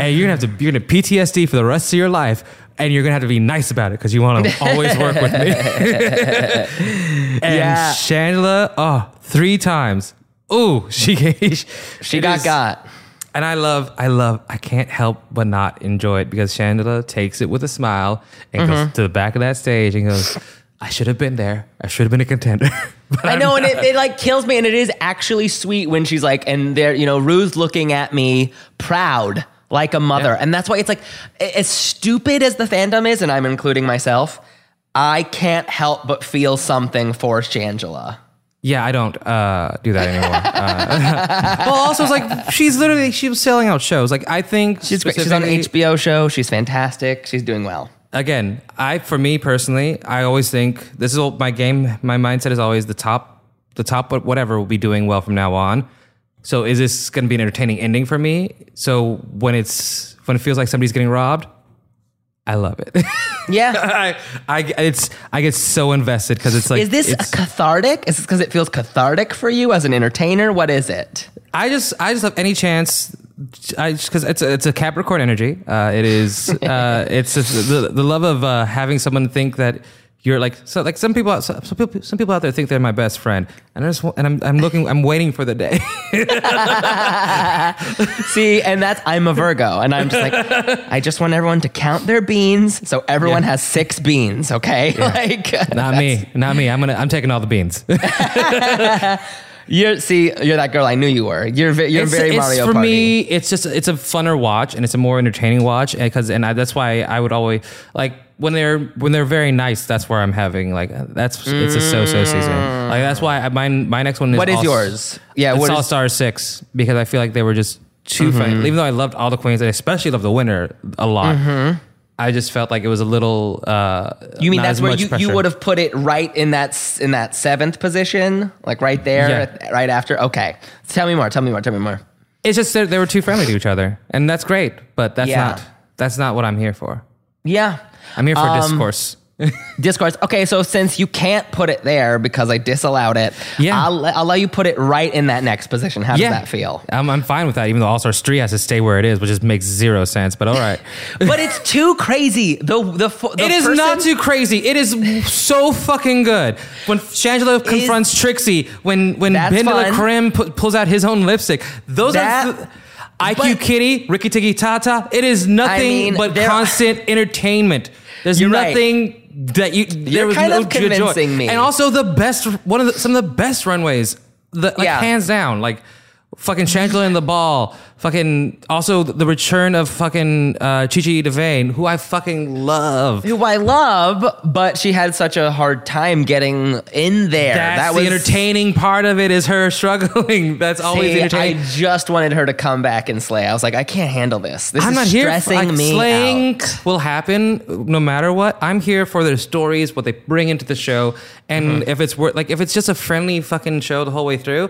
and you're gonna have to you're gonna PTSD for the rest of your life." And you're gonna have to be nice about it because you want to always work with me. and Yeah. Oh, three times. Ooh, she She it got is- got. and I love, I love, I can't help but not enjoy it because Shangela takes it with a smile and Mm-hmm. goes to the back of that stage and goes, I should have been there. I should have been a contender. I I'm know, and it, it like kills me, and it is actually sweet when she's like, and there, you know, Ru's looking at me proud like a mother, Yeah. and that's why it's like, as stupid as the fandom is, and I'm including myself, I can't help but feel something for Shangela. Yeah, I don't uh, do that anymore. uh, well, also, it's like she's literally she was selling out shows. Like I think She's great. She's on an HBO show. She's fantastic. She's doing well. Again, I for me personally, I always think this is all, my game. My mindset is always the top, the top, but whatever will be doing well from now on. So is this going to be an entertaining ending for me? So when it's when it feels like somebody's getting robbed, I love it. Yeah. I, I it's I get so invested because it's like is this cathartic? Is this because it feels cathartic for you as an entertainer? What is it? I just I just love any chance. I because it's a, it's a Capricorn energy. Uh, it is uh, it's just the the love of uh, having someone think that you're like so like some people out- some people some people out there think they're my best friend and I just and I'm I'm looking I'm waiting for the day. See, and that's I'm a Virgo, and I'm just like, I just want everyone to count their beans, so everyone has six beans. Okay, like not me, not me. I'm gonna I'm taking all the beans. You're see, you're that girl I knew you were. You're ve- you're it's, very it's- Mario for Party. me it's just it's a funner watch and it's a more entertaining watch eh, because and I, that's why i would always like when they're when they're very nice that's where i'm having like uh, that's it's a so-so season mm. like that's why I, my my next one is What is All- yours? Yeah, it's what all is- star six because i feel like they were just too mm-hmm. funny even though i loved all the queens and especially loved the winner a lot mm-hmm. I just felt like it was a little. Uh, You mean that's where you, you would have put it right in that in that seventh position, like right there, Yeah. right after? Okay, tell me more. Tell me more. Tell me more. It's just that they were too friendly to each other, and that's great. But that's Yeah. not that's not what I'm here for. Yeah, I'm here for Um, discourse. discourse. Okay, so since you can't put it there because I disallowed it, Yeah. I'll, I'll let you put it right in that next position. How does that feel? I'm, I'm fine with that, even though All Stars 3 has to stay where it is, which just makes zero sense. But all right. but it's too crazy. The the, the it is person- not too crazy. It is so fucking good. When Shangela confronts Trixie, when when That's Ben de la pu- pulls out his own lipstick, those That- are. th- IQ but- Kitty, Ricky Tiki Tata. It is nothing mean, but constant entertainment. There's You're right. That you. there was kind no of joy- convincing me. And also the best, one of the, some of the best runways, the, like Yeah. hands down, like fucking Shangela in the ball, fucking also the return of fucking uh, Chi Chi DeVayne, who I fucking love. who I love, but she had such a hard time getting in there. That's that the entertaining part of it is her struggling. That's always See, I just wanted her to come back and slay. I was like, I can't handle this. This I'm is not here for stressing like, me slaying out. will happen no matter what. I'm here for their stories, what they bring into the show, and Mm-hmm. if it's worth like if it's just a friendly fucking show the whole way through,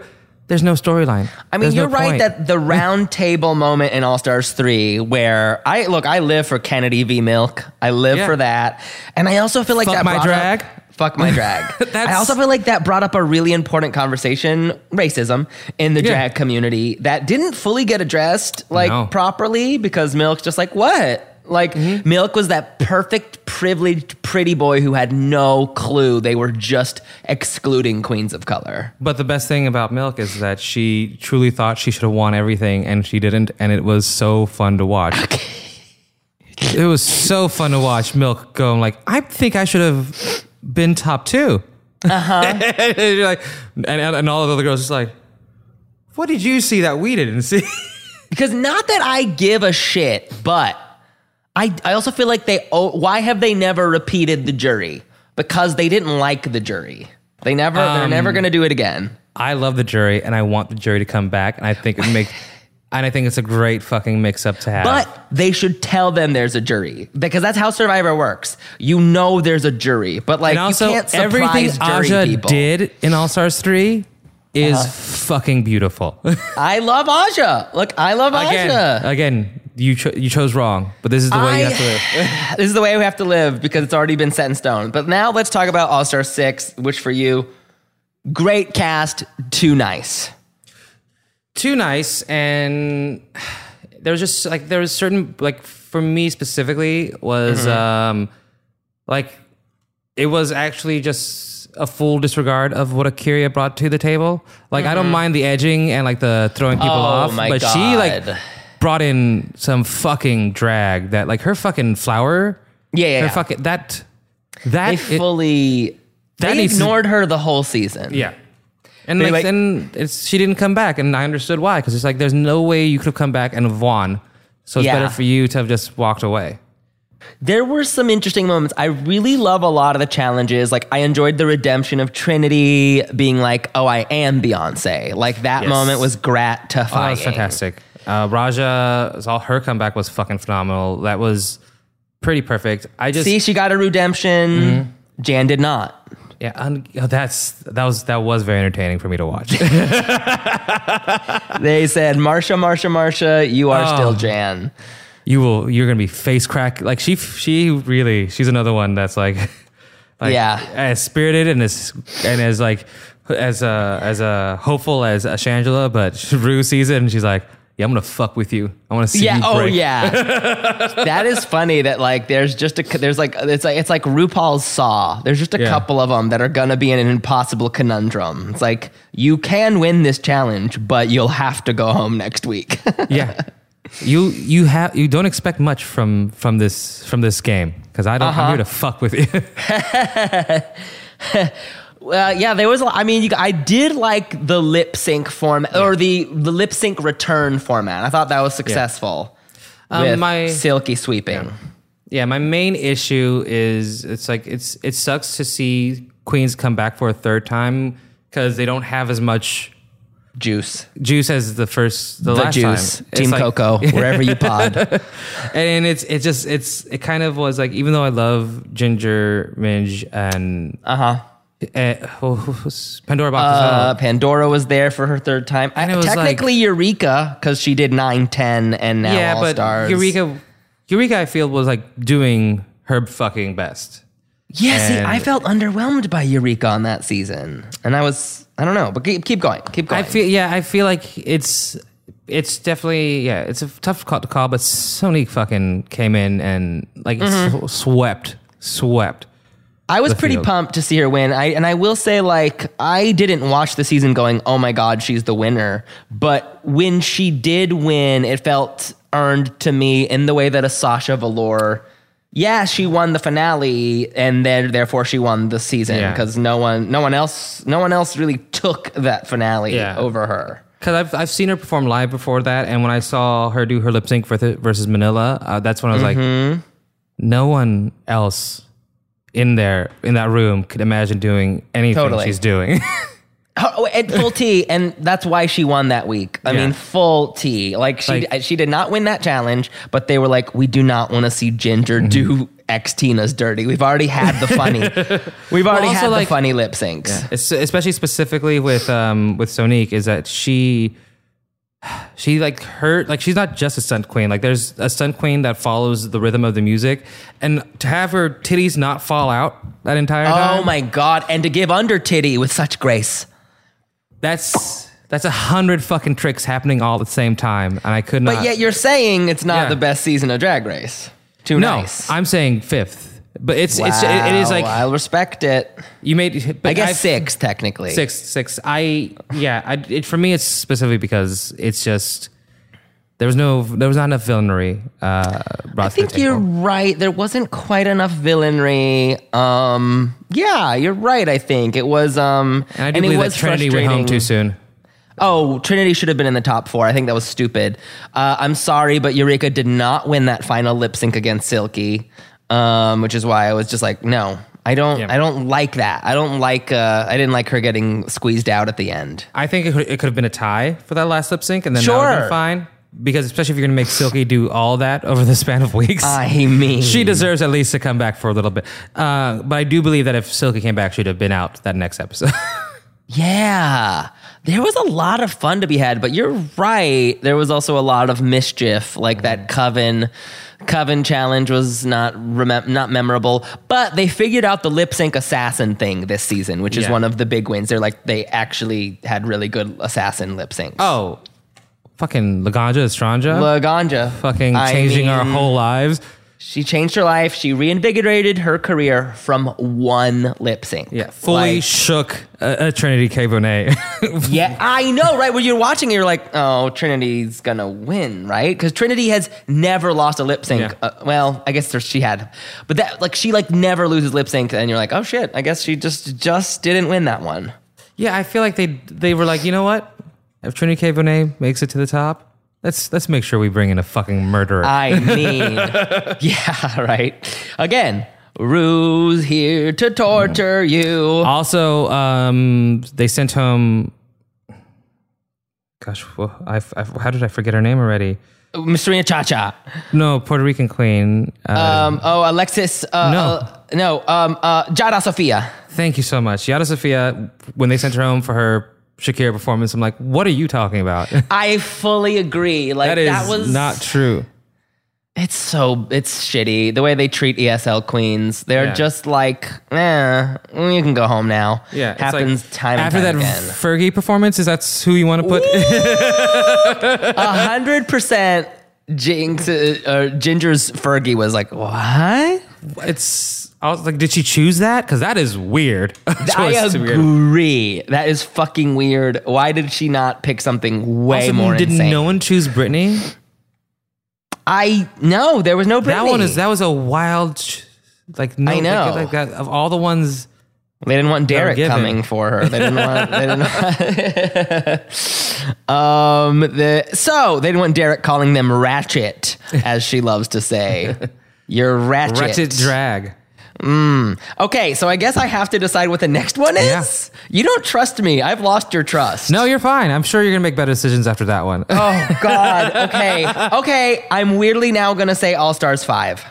there's no storyline. I mean, There's no you're right point. that the round table moment in All Stars 3, where I look, I live for Kennedy v. Milk. I live Yeah. for that. And I also feel like Fuck that my brought drag. Up, fuck my drag. I also feel like that brought up a really important conversation, racism, in the Yeah. drag community that didn't fully get addressed like No. properly because Milk's just like, what? Like Mm-hmm. Milk was that perfect, privileged, pretty boy who had no clue they were just excluding queens of color. But the best thing about Milk is that she truly thought she should have won everything, and she didn't, and it was so fun to watch. it was so fun to watch Milk go. I'm like, I think I should have been top two. Uh-huh. You're like, and, and, and all of the other girls just like, what did you see that we didn't see? Because not that I give a shit, but I I also feel like they oh why have they never repeated the jury? Because they didn't like the jury. They never they're Um, never gonna do it again. I love the jury, and I want the jury to come back, and I think it make, and I think it's a great fucking mix up to have. But they should tell them there's a jury because that's how Survivor works. You know there's a jury, but like and also you can't surprise everything jury Aja people. did in All Stars three is Uh-huh. fucking beautiful. I love Aja. Look, I love again, Aja. again, you cho- you chose wrong, but this is the way you have to live. this is the way we have to live because it's already been set in stone. But now let's talk about All Star Six, which for you, great cast, too nice. Too nice, and there was just like there was certain like for me specifically was Mm-hmm. um like it was actually just a full disregard of what A'keria brought to the table. Like I don't mind the edging and like the throwing people Mm-hmm. Oh off, but she like brought in some fucking drag that like her fucking flower. Yeah, yeah, her yeah. fucking that that They it- fully that they needs to- ignored her the whole season. Yeah. And like, like- then it's she didn't come back, and I understood why. Because it's like there's no way you could have come back and have won. So it's Yeah. better for you to have just walked away. There were some interesting moments. I really love a lot of the challenges. Like I enjoyed the redemption of Trinity being like, "Oh, I am Beyonce." Like that Yes. moment was Oh, that was fantastic. Uh, Ra'Jah, all her comeback was fucking phenomenal. That was pretty perfect. I just See, she got a redemption. Mm-hmm. Jan did not. yeah, oh, that's that was that was very entertaining for me to watch. They said, "Marsha, Marsha, Marsha, you are Oh. still Jan." You will you're gonna be face crack like she she really she's another one that's like, like Yeah. as spirited and as and as like as uh as uh hopeful as a Shangela but Ru sees it and she's like yeah I'm gonna fuck with you I want to see Yeah. you Oh, break. yeah. that is funny. That like, there's just a there's like it's like it's like RuPaul's Saw. There's just a Yeah. couple of them that are gonna be in an impossible conundrum. It's like you can win this challenge, but you'll have to go home next week. yeah you you have you don't expect much from from this from this game because I don't Uh-huh. I'm here to fuck with you Well, yeah, there was. a- I mean, you, I did like the lip sync format or the the lip sync return format. I thought that was successful. Um, with my- silky sweeping. Yeah, my main issue is it's like it's it sucks to see queens come back for a third time because they don't have as much Juice. Juice as the first, the, The last juice. time. Team like- Coco, wherever you pod. and it's it just it's it kind of was like even though I love Ginger Minj and Uh huh. uh, who's- Pandora Boxx Uh. Pandora was there for her third time. And it I, was technically Eureka because she did 9, 10, and now yeah, All but Stars. Eureka, Eureka, I feel was like doing her fucking best. Yeah, see, I felt underwhelmed by Eureka on that season, and I was, I don't know, but keep, keep going, keep going. I feel yeah, I feel like it's it's definitely yeah, it's a tough call to call, but Sonique fucking came in and like Mm-hmm. sw- swept, swept. I was pretty field. pumped to see her win. I and I will say, like, I didn't watch the season going, "Oh my god, she's the winner." But when she did win, it felt earned to me in the way that a Sasha Velour. Yeah, she won the finale, and then therefore she won the season Yeah. because no one, no one else, no one else really took that finale Yeah. over her. Because I've I've seen her perform live before that, and when I saw her do her lip sync for th- versus Manila, uh, that's when I was Mm-hmm. like, no one else in there in that room could imagine doing anything Totally. she's doing. Oh, and full T, and that's why she won that week. I Yeah. mean, full T. Like she, Like- she did not win that challenge, but they were like, we do not want to see Ginger Mm-hmm. do X Tina's dirty. We've already had the funny. We've already also, had like- the funny lip syncs. Es- especially specifically with um with Sonique is that she she like hurt like she's not just a stunt queen like there's a stunt queen that follows the rhythm of the music and to have her titties not fall out that entire time Oh my god! And to give under titty with such grace. That's that's a hundred fucking tricks happening all at the same time and I could not But yet you're saying it's not Yeah. the best season of Drag Race. Too no nice. I'm saying fifth but it's it's it, it is Wow, like I'll respect it. you made but I guess I've- six technically. Six, six. I yeah. I, it, for me, it's specifically because it's just there was no there was not enough villainy. Uh, I think you're right. There wasn't quite enough villainy. Um, yeah, you're right. I think it was. Um, And I do it believe that was Trinity went home too soon. Oh, Trinity should have been in the top four. I think that was stupid. Uh, I'm sorry, but Eureka did not win that final lip sync against Silky, um, which is why I was just like, no, I don't. Yeah. I don't like that. I don't like. Uh, I didn't like her getting squeezed out at the end. I think it could, it could have been a tie for that last lip sync, and then that would have Sure. been fine. Because especially if you're going to make Silky do all that over the span of weeks, I mean, she deserves at least to come back for a little bit. Uh, but I do believe that if Silky came back, she'd have been out that next episode. Yeah. There was a lot of fun to be had, but you're right. There was also a lot of mischief, like Mm-hmm. that coven coven challenge was not remem- not memorable, but they figured out the lip sync assassin thing this season, which is Yeah. one of the big wins. They're like they actually had really good assassin lip syncs. oh, fucking Laganja Estranja, Laganja, fucking I changing our whole lives. She changed her life. She reinvigorated her career from one lip sync. Yeah, fully Like- shook a, a Trinity K. Bonet. Yeah, I know, right? When you're watching, it, you're like, oh, Trinity's gonna win, right? Because Trinity has never lost a lip sync. Yeah. Uh, well, I guess she had, but that like she like never loses lip sync, and you're like, oh shit, I guess she just just didn't win that one. yeah, I feel like they they were like, you know what? If Trinity K. Bonet makes it to the top, let's let's make sure we bring in a fucking murderer. I mean, yeah, right. Again, Ru's here to torture you. also, um, they sent home. Gosh, well, I, I, how did I forget her name already? Miss Serena Cha Cha. No, Puerto Rican queen. Uh, Um, oh, Alexis. Uh, No. uh, no. Um, uh, Yara Sofia. thank you so much, Yara Sofia. When they sent her home for her Shakira performance, I'm like, what are you talking about? I fully agree. Like that is that was not true. It's so it's shitty the way they treat ESL queens. They're Yeah. just like, eh, you can go home now. Yeah, happens like, time and after time that again. Fergie performance. Is that who you want to put? A hundred percent. Jinkx, uh, uh, Ginger's Fergie was like, what? It's. I was like, did she choose that? Because that is weird. I Choice to weird. agree. That is fucking weird. Why did she not pick something way Also, more did insane? no one choose Britney? I no, there was no Britney. That one is that was a wild. Like no, I know. Like, like that, of all the ones. They didn't want Derrick coming for her. They didn't want. They didn't want um. The so they didn't want Derrick calling them ratchet, as she loves to say. You're ratchet. Ratchet drag. Okay, so I guess I have to decide what the next one is. You don't trust me. I've lost your trust. No, you're fine. I'm sure you're gonna make better decisions after that one. Oh God. Okay. Okay. I'm weirdly now gonna say All Stars five.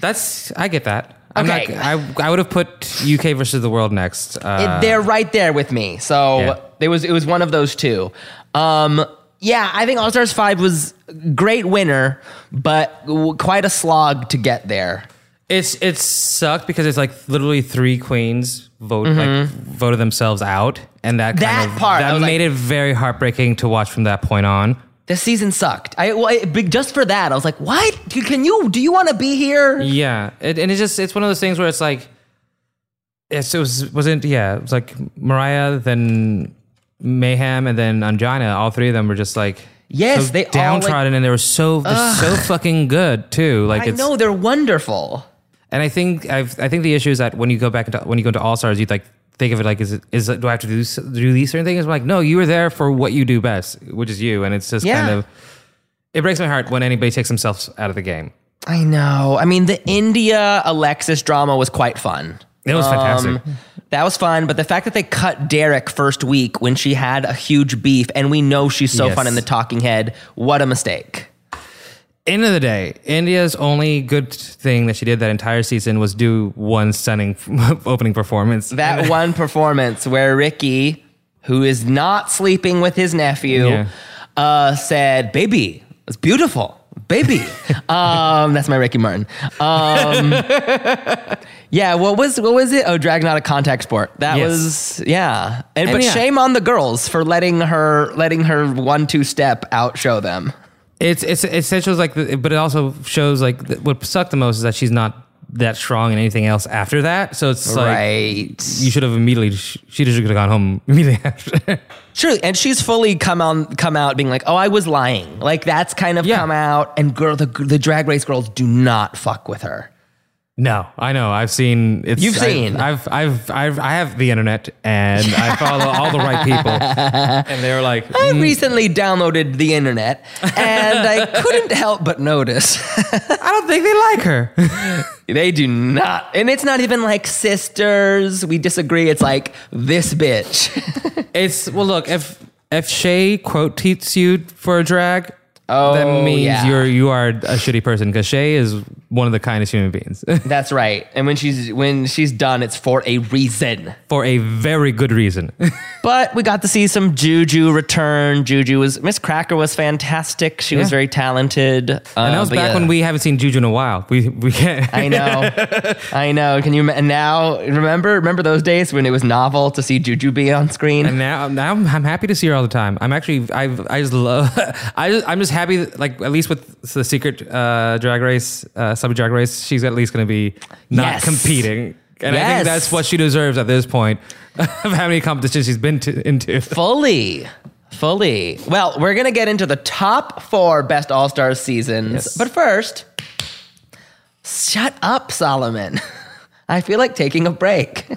That's I get that. I'm Okay. not, I I would have put UK versus the world next. Uh, It- they're right there with me. So Yeah. it was it was one of those two. Um, yeah, I think All Stars five was great winner, but quite a slog to get there. It's it sucked because it's like literally three queens vote like voted themselves out, and that kind Mm-hmm. That of, part, that made like- it very heartbreaking to watch from that point on. This season sucked. I well, it- just for that, I was like, "What? Can you? Do you want to be here?" Yeah, it, and it's just it's one of those things where it's like, it's, it was wasn't yeah it was like Mariah then Mayhem and then Ongina. All three of them were just like Yes, so they all, like- downtrodden and they were so they're so fucking good too. Like I it's know they're wonderful. and I think I've, I think the issue is that when you go back into when you go into All Stars, you like think of it like is it is it, do I have to do do these certain things? I'm like no, you were there for what you do best, which is you, and it's just Yeah. kind of it breaks my heart when anybody takes themselves out of the game. I know. I mean, the India Alexis drama was quite fun. It was fantastic. Um, that was fun, but the fact that they cut Derrick first week when she had a huge beef, and we know she's so Yes. fun in the talking head, what a mistake. End of the day, India's only good thing that she did that entire season was do one stunning opening performance. That one performance where Ricky, who is not sleeping with his nephew, Yeah. uh, said, "Baby, it's beautiful." Baby, um, that's my Ricky Martin. Um, yeah, what was what was it? Oh, drag not a contact sport. That Yes. was yeah. And, And but yeah. shame on the girls for letting her letting her one two step outshow them. It's it's it shows like, the, but it also shows like the, what sucked the most is that she's not that strong in anything else after that. So it's like right. you should have immediately. She just could have gone home immediately after. True, and she's fully come on, come out being like, "Oh, I was lying." Like that's kind of Yeah. come out, and girl, the the drag race girls do not fuck with her. No, I know. I've seen. It's, You've seen. I've, I've I've I have the internet and I follow all the right people, and they're like, I mm. recently downloaded the internet, and I couldn't help but notice I don't think they like her. they do not, and it's not even like sisters. We disagree. It's like this bitch. It's well, look if if Shea quote tweets you for a drag, Oh, that means yeah. you're you are a shitty person because Shea is one of the kindest human beings That's right. And when she's when she's done, it's for a reason. for a very good reason. But we got to see some Juju return. Juju was Miz Cracker was fantastic. She was very talented. and that was Uh, back yeah. when we haven't seen Juju in a while. We we can't. I know, I know. Can you? And now, remember, remember those days when it was novel to see Juju be on screen. And now, now I'm, I'm happy to see her all the time. I'm actually, I've I just love, I just, I'm just happy, that, like at least with the secret uh, drag race, uh, sub drag race, she's at least going to be not Yes. competing, and I Yes. think that's what she deserves at this point of how many competitions she's been to, into. Fully. Fully. Well, we're going to get into the top four best All Stars seasons. Yes. But first, shut up, Solomon. I feel like taking a break.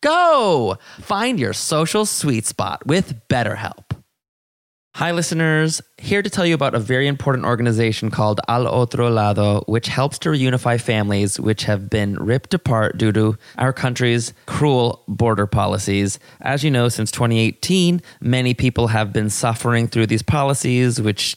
Go find your social sweet spot with BetterHelp. Hi, listeners. Here to tell you about a very important organization called Al Otro Lado, which helps to reunify families which have been ripped apart due to our country's cruel border policies. As you know, since 2018, many people have been suffering through these policies, which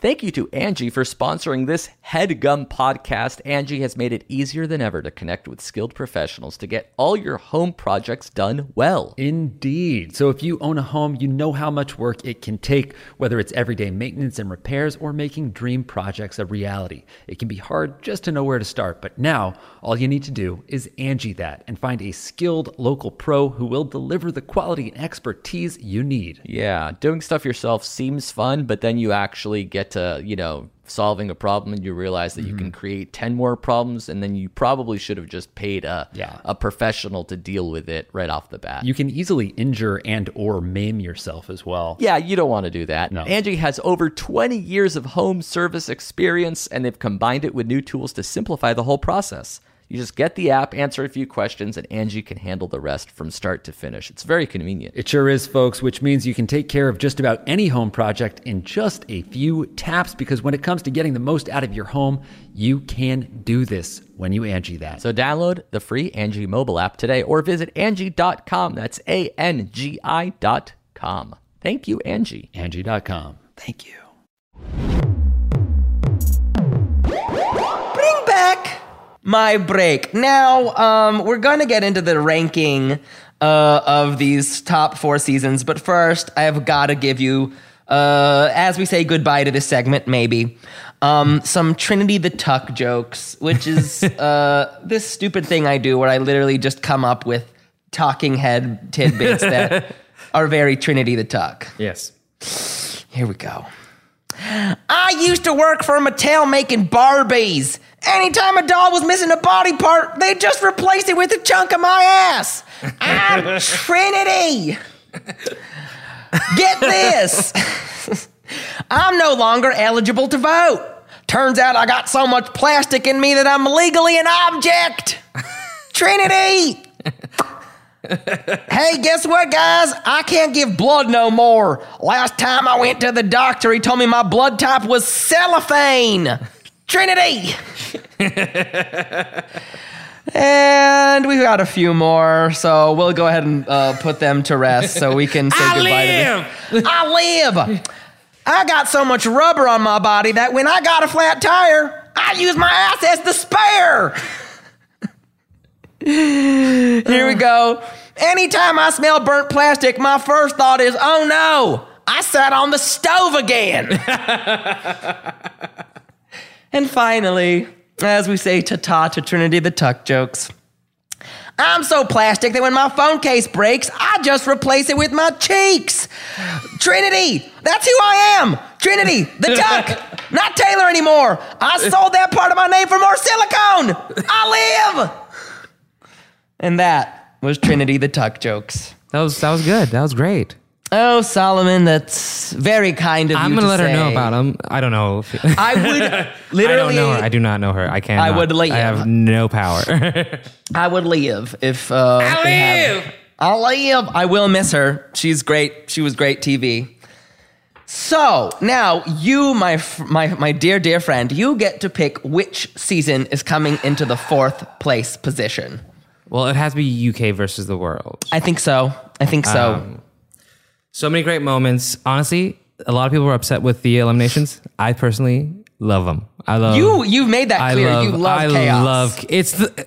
Thank you to Angie for sponsoring this HeadGum podcast. Angie has made it easier than ever to connect with skilled professionals to get all your home projects done well. Indeed. So if you own a home, you know how much work it can take, whether it's everyday maintenance and repairs or making dream projects a reality. It can be hard just to know where to start, but now all you need to do is Angie that and find a skilled local pro who will deliver the quality and expertise you need. Yeah, doing stuff yourself seems fun, but then you actually get to, you know, solving a problem and you realize that you can mm-hmm. create 10 more problems and then you probably should have just paid a Yeah. a professional to deal with it right off the bat. You can easily injure and or maim yourself as well. yeah, you don't want to do that. No. Angie has over 20 years of home service experience and they've combined it with new tools to simplify the whole process. You just get the app, answer a few questions, and Angie can handle the rest from start to finish. It's very convenient. It sure is, folks, which means you can take care of just about any home project in just a few taps because when it comes to getting the most out of your home, you can do this when you Angie that. So download the free Angie mobile app today or visit Angie.com. That's A N G I dot com. Thank you, Angie. Angie.com. Thank you. My break. Now, um, we're going to get into the ranking uh, of these top four seasons, but first, I have got to give you, uh, as we say goodbye to this segment, maybe, um, some Trinity the Tuck jokes, which is uh, this stupid thing I do where I literally just come up with talking head tidbits that are very Trinity the Tuck. Yes. Here we go. I used to work for Mattel making Barbies. Anytime a doll was missing a body part, they'd just replaced it with a chunk of my ass. I'm Trinity. Get this. I'm no longer eligible to vote. Turns out I got so much plastic in me that I'm legally an object. Trinity. Hey, guess what, guys? I can't give blood no more. Last time I went to the doctor, he told me my blood type was cellophane. Trinity. and we've got a few more, so we'll go ahead and uh, put them to rest so we can say goodbye to them. I live. I got so much rubber on my body that when I got a flat tire, I use my ass as the spare. Here we go. Anytime I smell burnt plastic, my first thought is, oh no, I sat on the stove again. And finally, as we say ta ta to Trinity the Tuck jokes. I'm so plastic that when my phone case breaks, I just replace it with my cheeks. Trinity, that's who I am. Trinity, the Tuck, not Taylor anymore. I sold that part of my name for more silicone. I live. And that was Trinity the Tuck jokes. That was that was good. That was great. Oh, Solomon, that's very kind of you. I'm gonna to let her know about him. I don't know. If, I would literally. I don't know her. I do not know her. I can't. I would leave. I have no power. I would leave if. Uh, I live! I'll live. I will miss her. She's great. She was great TV. So now you, my my my dear dear friend, you get to pick which season is coming into the fourth place position. well, it has to be UK versus the world. I think so. I think so. Um, So many great moments. Honestly, a lot of people were upset with the eliminations. I personally love them. I love You you've made that I clear. love, you love chaos. I chaos. love it's the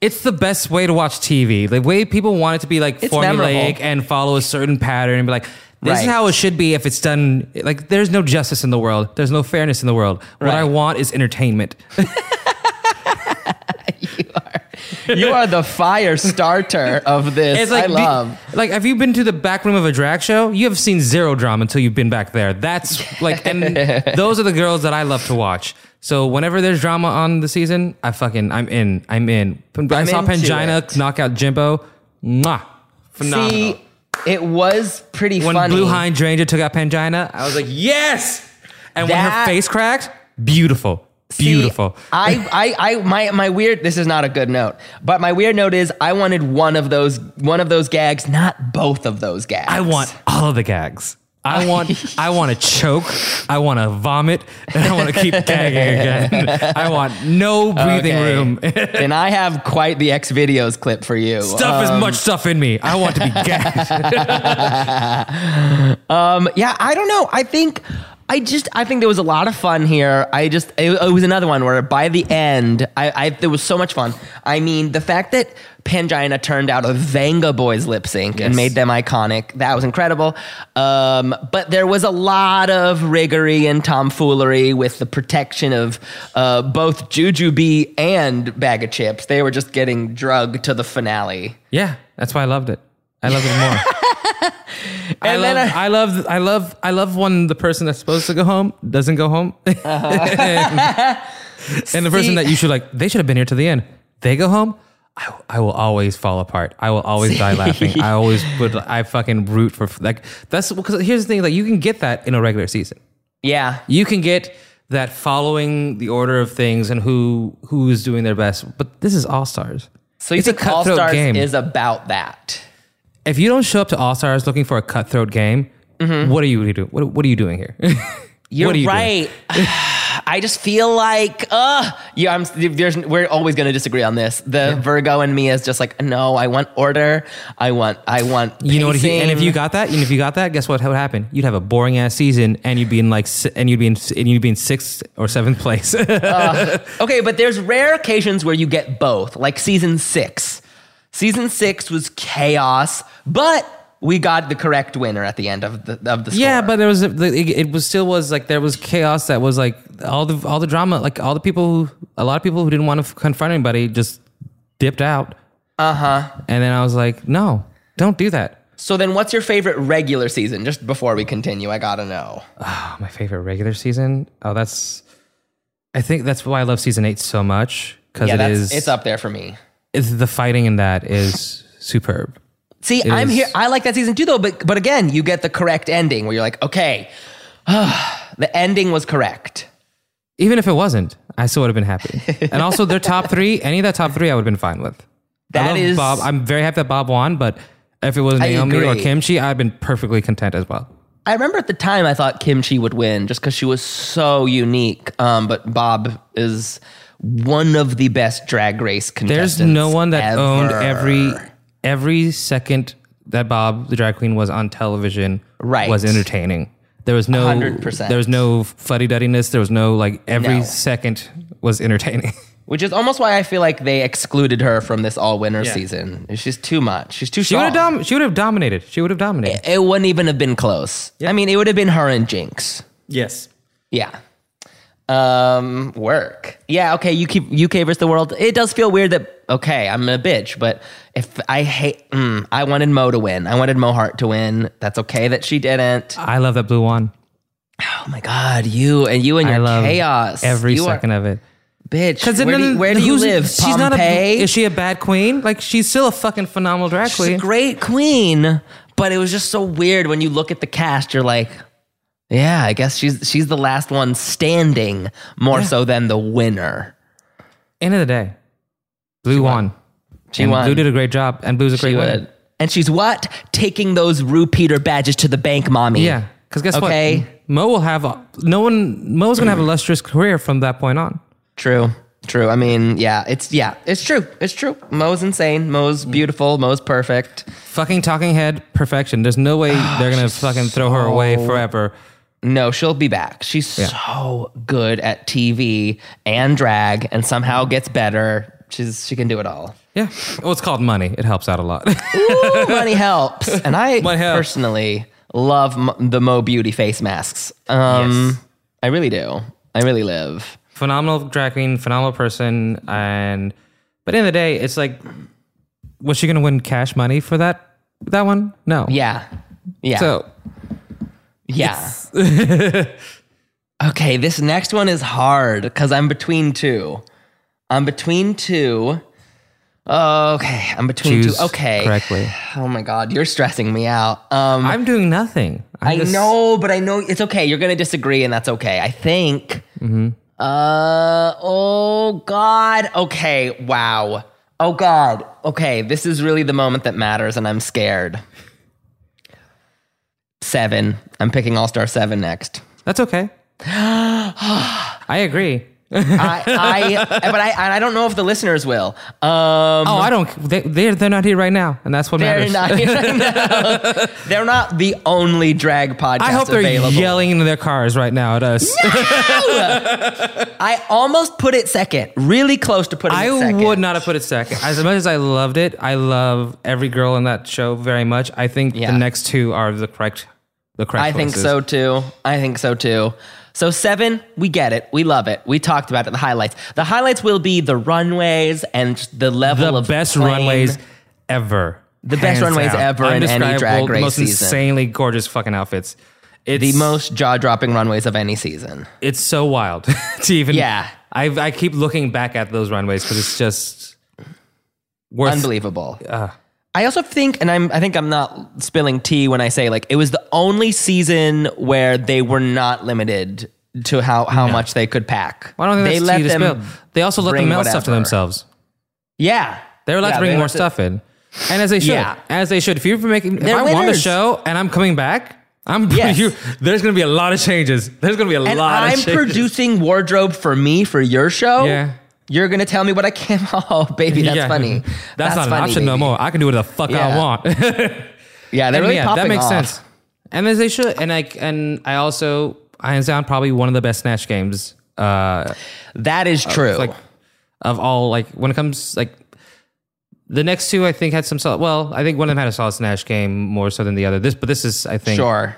it's the best way to watch TV. The way people want it to be like It's formulaic memorable. and follow a certain pattern and be like, this is Right. how it should be if it's done. Like, there's no justice in the world. There's no fairness in the world. What I Right. want is entertainment. you are the fire starter of this. I do- love. like, have you been to the back room of a drag show? You have seen zero drama until you've been back there. That's like, and those are the girls that I love to watch. So whenever there's drama on the season, I fucking, I'm in. I'm in. I I'm saw Pangina it. knock out Jimbo. Mwah. Phenomenal. See, it was pretty when funny. Blue Hind Ranger took out Pangina, I was like, yes. And when her face cracked, beautiful, See, beautiful. I, I, I, my, my weird. This is not a good note, but my weird note is I wanted one of those, one of those gags, not both of those gags. I want all of the gags. I want, I want to choke. I want to vomit, and I want to keep gagging again. I want no breathing Okay. room. and I have quite the X videos clip for you. stuff is much stuff in me. I want to be gagged. Um, yeah, I don't know. I think I just I think there was a lot of fun here. I just it, it was another one where by the end, I, I there was so much fun. I mean, the fact that Pangina turned out a Vengaboys lip sync and made them iconic, that was incredible. Um, but there was a lot of riggery and tomfoolery with the protection of uh, both B and Baga Chipz. They were just getting drugged to the finale. yeah, that's why I loved it. I loved it more. I And love, then I- I love, I love, I love when the person that's supposed to go home doesn't go home, uh-huh. and the person See- that you should like, they should have been here to the end. They go home. I, I will always fall apart. I will always die laughing. I always would. I fucking root for like that's because here's the thing. Like you can get that in a regular season. Yeah, You can get that following the order of things and who who is doing their best. But this is All Stars. so you It's a think All cutthroat Stars game. is about that? If you don't show up to All Stars looking for a cutthroat game, what are you doing? What, what are you doing here? Mm-hmm. You're you right. I just feel like, uh, yeah, I'm. There's, we're always going to disagree on this. The Virgo and me is just like, no, I want order. I want, I want. You know what? If you, and if you got that, and if you got that, guess what would happen? You'd have a boring ass season, and you'd be in like, and you'd be in, and you'd be in sixth or seventh place. okay, but there's rare occasions where you get both, like season six. Season six was chaos, but we got the correct winner at the end of the of the. yeah, but there was a, it, it was still was like there was chaos that was like all the all the drama, like all the people, who, a lot of people who didn't want to confront anybody just dipped out. Uh huh. And then I was like, no, don't do that. So then, what's your favorite regular season? Just before we continue, I gotta know. Oh, my favorite regular season. Oh, that's. I think that's why I love season eight so much because Yeah, it that's is. it's up there for me. The fighting in that is superb. See, It I'm is- here. I like that season too, though. But but again, you get the correct ending where you're like, okay, the ending was correct. Even if it wasn't, I still would have been happy. and also, their top three, any of that top three, I would have been fine with. That is- Bob. I'm very happy that Bob won, but if it was I Naomi or. Kim Chi, I'd been perfectly content as well. I remember at the time I thought Kim Chi would win just because she was so unique. Um, but Bob is one of the best drag race contestants. There's no one that owned every every second that Bob the drag queen was on television Right. was entertaining. There was no 100%. there was no fuddy duddiness. There was no like every No. second was entertaining. which is almost why I feel like they excluded her from this all winner Yeah. season. She's too much. She's too She would have dom- she would have dominated. She would have dominated. it wouldn't even have been close. I mean, it would have been her and Jinkx. yes. Yeah. Um, work. Yeah, okay, you keep UK versus the world. It does feel weird that okay, I'm a bitch, but if I hate mm, I wanted Mo to win. I wanted Mo Heart to win. That's okay that she didn't. I love that blue one. Oh my god, you and you and I your love chaos. every You are- second of it. bitch. Because where, do you, where do you live? She's not a. Pompeii? Is she a bad queen? Like she's still a fucking phenomenal drag She's a queen. great queen, but it was just so weird when you look at the cast. You're like, yeah, I guess she's she's the last one standing more so than the winner. End of the day, Blu won. She and won. Blu did a great job, and Blu's a great She winner. And she's what? Taking those RuPeter badges to the bank, mommy. Yeah, because guess Okay. what? Mo will have a, no one. Mo's gonna have a lustrous career from that point on. True. True. I mean, yeah, it's yeah, it's true. It's true. Mo's insane. Mo's beautiful. Mo's perfect. Fucking talking head perfection. There's no way they're gonna fucking throw her away forever. No, she'll be back. She's so good at TV and drag, and somehow gets better. She's she can do it all. Yeah. Well, it's called money. It helps out a lot. Ooh, money helps, and I personally love m- the Mo Beauty face masks. Um, Yes. I really do. I really live. phenomenal drag queen, phenomenal person, and but in the, the day, it's like, was she gonna win cash money for that that one? No. Yeah, yeah, So yeah. okay, this next one is hard because I'm between two. I'm between two. Okay, I'm between Choose two. Okay. correctly. Oh my god, you're stressing me out. Um, I'm doing nothing. I'm I just- know, but I know it's okay. You're gonna disagree, and that's okay. I think. Uh oh God. Okay. Wow. Oh God. Okay. This is really the moment that matters, and I'm scared. Seven. I'm picking All Star Seven next. That's okay. I agree. I, I, but I, I don't know if the listeners will. Um, Oh, I don't. They, they're they're not here right now, and that's what they're matters. not. Here right now. they're not the only drag podcast I hope they're available. yelling into their cars right now at us. No! I almost put it second, really close to putting it I would not have put it second. As much as I loved it, I love every girl in that show very much. I think Yeah. the next two are the correct, the correct. I think so too. I think so too. So seven, we get it. We love it. We talked about it. The highlights. The highlights will be the runways and the level The of best plain- runways ever. The best runways ever in any Drag The Race most season. insanely gorgeous fucking outfits. It's The most jaw-dropping runways of any season. It's so wild to even. Yeah. I I keep looking back at those runways because it's just worth. Unbelievable. Uh, I also think, and I'm, I think I'm not spilling tea when I say like it was the only season where they were not limited to how how much they could pack. I don't think they let to them. spill. They also let them mail stuff to themselves. Yeah, They're allowed Yeah, to bring more the- stuff in, and as they should. Yeah. As they should. If you're making, if They're I won the show and I'm coming back, I'm Yes. you. There's gonna be a lot of changes. There's gonna be a And lot I'm of changes. producing wardrobe for me for your show. Yeah. You're gonna tell me what I can. Oh, baby, that's Yeah. funny. That's, not an funny, option no baby. more. I can do whatever the fuck I want. Yeah, they're And really yeah, popping that makes off. sense. And as they should. And I and I also hands down probably one of the best snatch games. Uh, That is true. like of all like when it comes like the next two I think had some solid. Well, I think one of them had a solid snatch game more so than the other. This, but this is I think sure.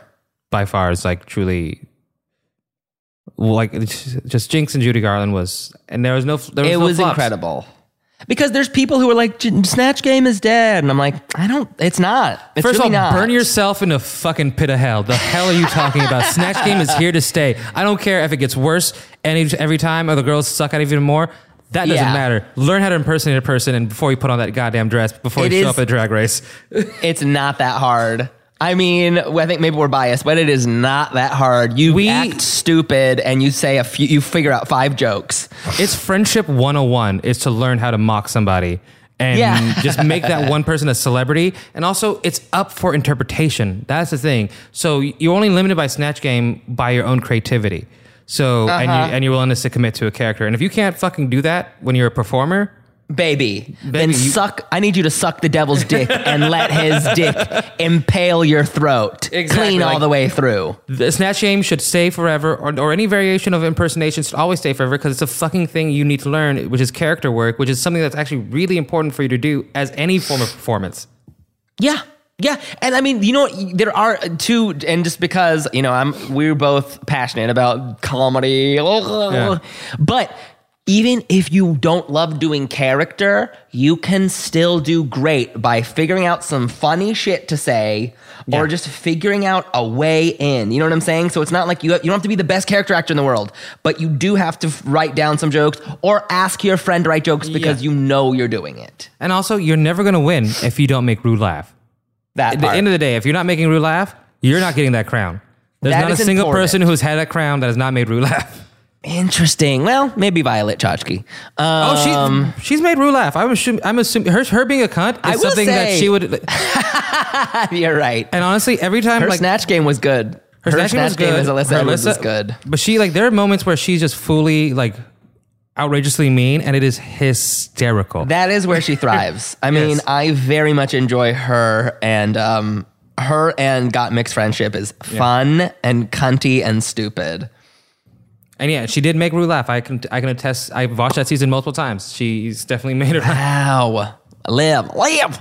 by far is like truly. Like just Jinkx and Judy Garland was, and there was no, there was It no was flops. incredible. Because there's people who are like, Snatch Game is dead. And I'm like, I don't, it's not. It's First really of all, not. burn yourself in a fucking pit of hell. The hell are you talking about? Snatch Game is here to stay. I don't care if it gets worse any every time or the girls suck at even more. That doesn't Yeah. matter. Learn how to impersonate a person and before you put on that goddamn dress, before It you show up at drag race. It's not that hard. I mean, I think maybe we're biased, but it is not that hard. You We- act stupid and you say a few, you figure out five jokes. It's friendship 101 is to learn how to mock somebody and Yeah. just make that one person a celebrity. And also, it's up for interpretation. That's the thing. So you're only limited by Snatch Game by your own creativity. So and, Uh-huh. you, and your willingness to commit to a character. And if you can't fucking do that when you're a performer, Baby, then you- suck. I need you to suck the devil's dick and let his dick impale your throat, Exactly, clean all like- the way through. the Snatch Game should stay forever, or, or any variation of impersonation should always stay forever because it's a fucking thing you need to learn, which is character work, which is something that's actually really important for you to do as any form of performance. Yeah. Yeah. And I mean, you know, there are two, and just because, you know, I'm, we're both passionate about comedy, but even if you don't love doing character, you can still do great by figuring out some funny shit to say or just figuring out a way in. You know what I'm saying? So it's not like you, you don't have to be the best character actor in the world, but you do have to write down some jokes or ask your friend to write jokes because Yeah. you know you're doing it. And also, you're never going to win if you don't make Ru laugh. That At the end of the day, if you're not making Ru laugh, you're not getting that crown. There's That not a single important. person who's had that crown that has not made Ru laugh. Interesting. Well, maybe Violet Chachki. Um, oh, she, she's made Ru laugh. I'm assuming, I'm assuming her, her being a cunt is I will something that she would. you're right. And honestly, every time Her like snatch game was good. Her, snatching snatch game as Alyssa Her Edwards was good. But she like there are moments where she's just fully like outrageously mean, and it is hysterical. That is where she thrives. I mean, Yes. I very much enjoy her and um her and Gottmik's Friendship is fun and cunty and stupid. And yeah, she did make Ru laugh. I can I can attest. I've watched that season multiple times. She's definitely made her laugh. Wow. Live, live.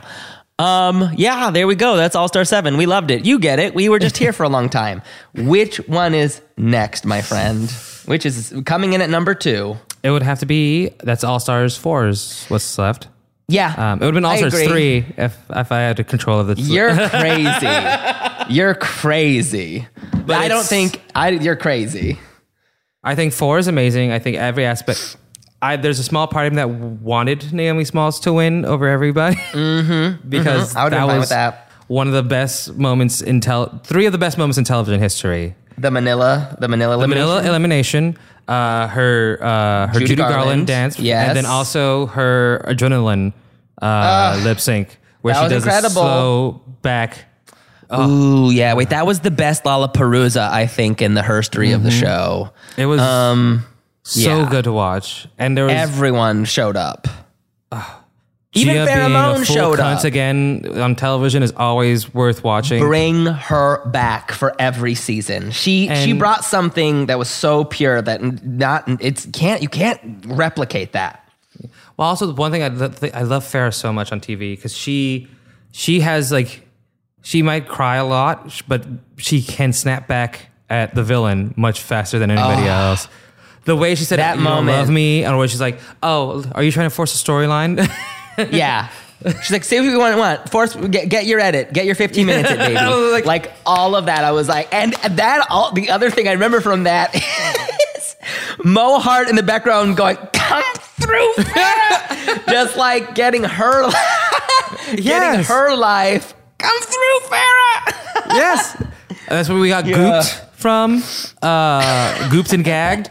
Um, yeah, there we go. That's All Star 7. We loved it. You get it. We were just here for a long time. Which one is next, my friend? Which is coming in at number two? It would have to be that's All Stars four is what's left. Yeah. Um, it would have been All Stars three if if I had control of the. You're crazy. you're crazy. But I don't think I you're crazy. I think four is amazing. I think every aspect. I, there's a small part of me that wanted Naomi Smalls to win over everybody mm-hmm, because I would've that was that. one of the best moments in tel- three of the best moments in television history. The Manila, the Manila The elimination. Manila elimination, uh, her uh, her Judy Judy, Garland, Garland, dance, yes. and then also her adrenaline uh, lip sync where she does incredible. a slow back. Ooh, yeah. Wait, that was the best LalapaRUza I think in the history of the show. It was Um, so yeah. good to watch, and there was Everyone showed up. Even Gia Moan showed up. again on television is always worth watching. Bring her back for every season. She she brought something that was so pure that not it's can't you can't replicate that. Well, also the one thing I lo- th- I love Farrah so much on TV because she she has like she might cry a lot, but she can snap back at the villain much faster than anybody ah. else. The way she said That "You moment. love me," and where she's like, "Oh, are you trying to force a storyline?" Yeah. She's like, say what you want, want. Force, get, get your edit, get your 15 minutes, in, baby. Like- like, all of that, I was like, and that, all the other thing I remember from that is Mo Heart in the background going, come through, just like getting her, getting Yes. her life, come through, Farrah. yes, And that's where we got Yeah. gooped from, uh, gooped and gagged,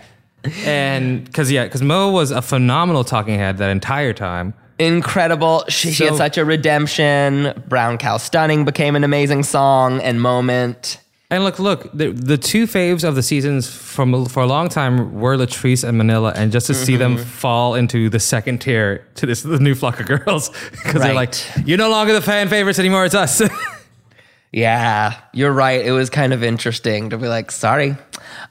and because yeah, because Mo was a phenomenal talking head that entire time. Incredible. She, she had such a redemption. Brown Cow Stunning became an amazing song and moment. And look, look, the, the two faves of the seasons from for a long time were Latrice and Manila, and just to see them Mm-hmm. fall into the second tier to this the new flock of girls because they're like, you're no longer the fan favorites anymore. It's us. Yeah, you're right. It was kind of interesting to be like, sorry.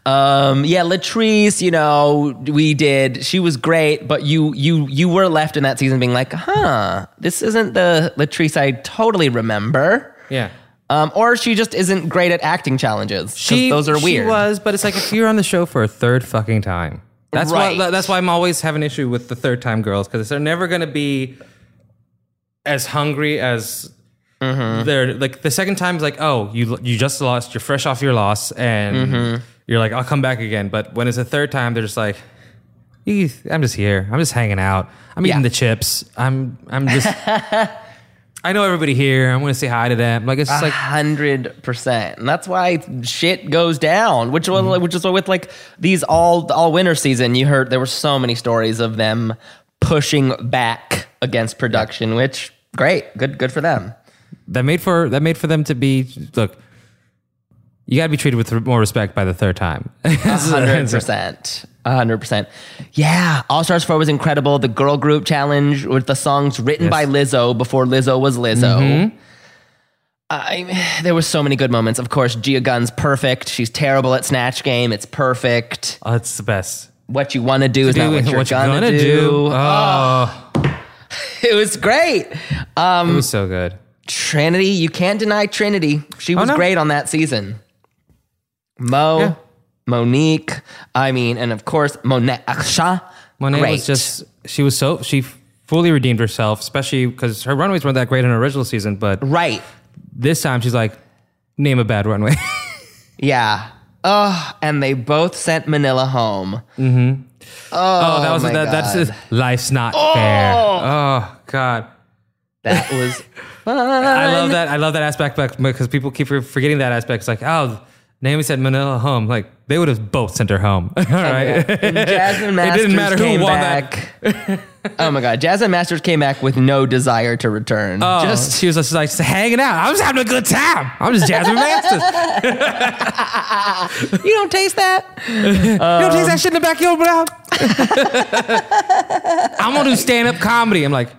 Um, yeah, Latrice, you know, we did. She was great, but you you you were left in that season being like, huh, this isn't the Latrice I totally remember. yeah, Um, or she just isn't great at acting challenges. 'cause she those are weird. She was, but it's like if you're on the show for a third fucking time, that's Right. why that's why I'm always have an issue with the third time girls because they're never gonna be as hungry as. Mm-hmm. They're like the second time is like, oh, you you just lost, you're fresh off your loss, and Mm-hmm. you're like, I'll come back again. But when it's a third time, they're just like, "Eh, I'm just here, I'm just hanging out, I'm eating Yeah. the chips, I'm I'm just, I know everybody here, I'm gonna say hi to them. Like it's just A like hundred percent, and that's why shit goes down. Which was Mm-hmm. which is with like these all all winter season. You heard there were so many stories of them pushing back against production, which great, good good for them. that made for that made for them to be look. You got to be treated with more respect by the third time. A hundred percent. A hundred percent. Yeah. All Stars 4 was incredible. The girl group challenge with the songs written Yes. by Lizzo before Lizzo was Lizzo. Mm-hmm. I, there were so many good moments. Of course, Gia Gunn's perfect. She's terrible at Snatch Game. It's perfect. Oh, it's the best. What you want to do is not what, Do you're gonna, do. Oh, It was great. Um, it was so good. Trinity, you can't deny Trinity. She was Oh, no. great on that season. Mo, Yeah. Monique, I mean, and of course, Monét X Change. Monet great. was just she was so she fully redeemed herself, especially because her runways weren't that great in her original season, but right. this time she's like, name a bad runway. Yeah. Oh, and they both sent Manila home. Mm-hmm. oh, that was that, that's just, life's not fair. Oh God. That was fun. I love that. I love that aspect but- because people keep forgetting that aspect. It's like, oh, Naomi said Manila home. Like they would have both sent her home. All right. And Jasmine It Masters didn't matter who came won that. back. oh my god, Jasmine Masters came back with no desire to return. Oh, Just she was just like hanging out. I was having a good time. I'm just Jasmine Masters. you don't taste that. you don't taste that shit in the backyard, bro. I'm gonna do stand up comedy. I'm like,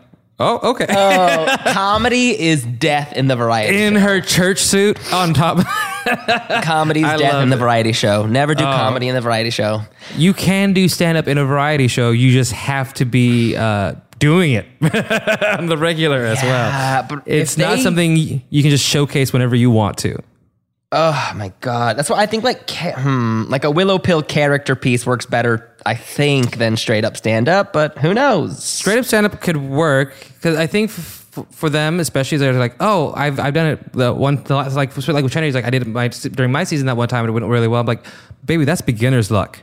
Oh, okay. Comedy is death in the variety. In her church suit on top. Comedy's I death in the it. variety show. Never do Oh. comedy in the variety show. you can do stand up in a variety show. You just have to be uh, doing it on the regular as well. but It's not they- something you can just showcase whenever you want to. Oh my god, that's why I think like hmm, like a Willow Pill character piece works better, I think, than straight up stand up. But who knows? Straight up stand up could work because I think f- for them, especially, they're like, oh, I've, I've done it. The one, the last, like, like with Chinese, like I did it my, during my season that one time and it went really well. I'm like, baby, that's beginner's luck.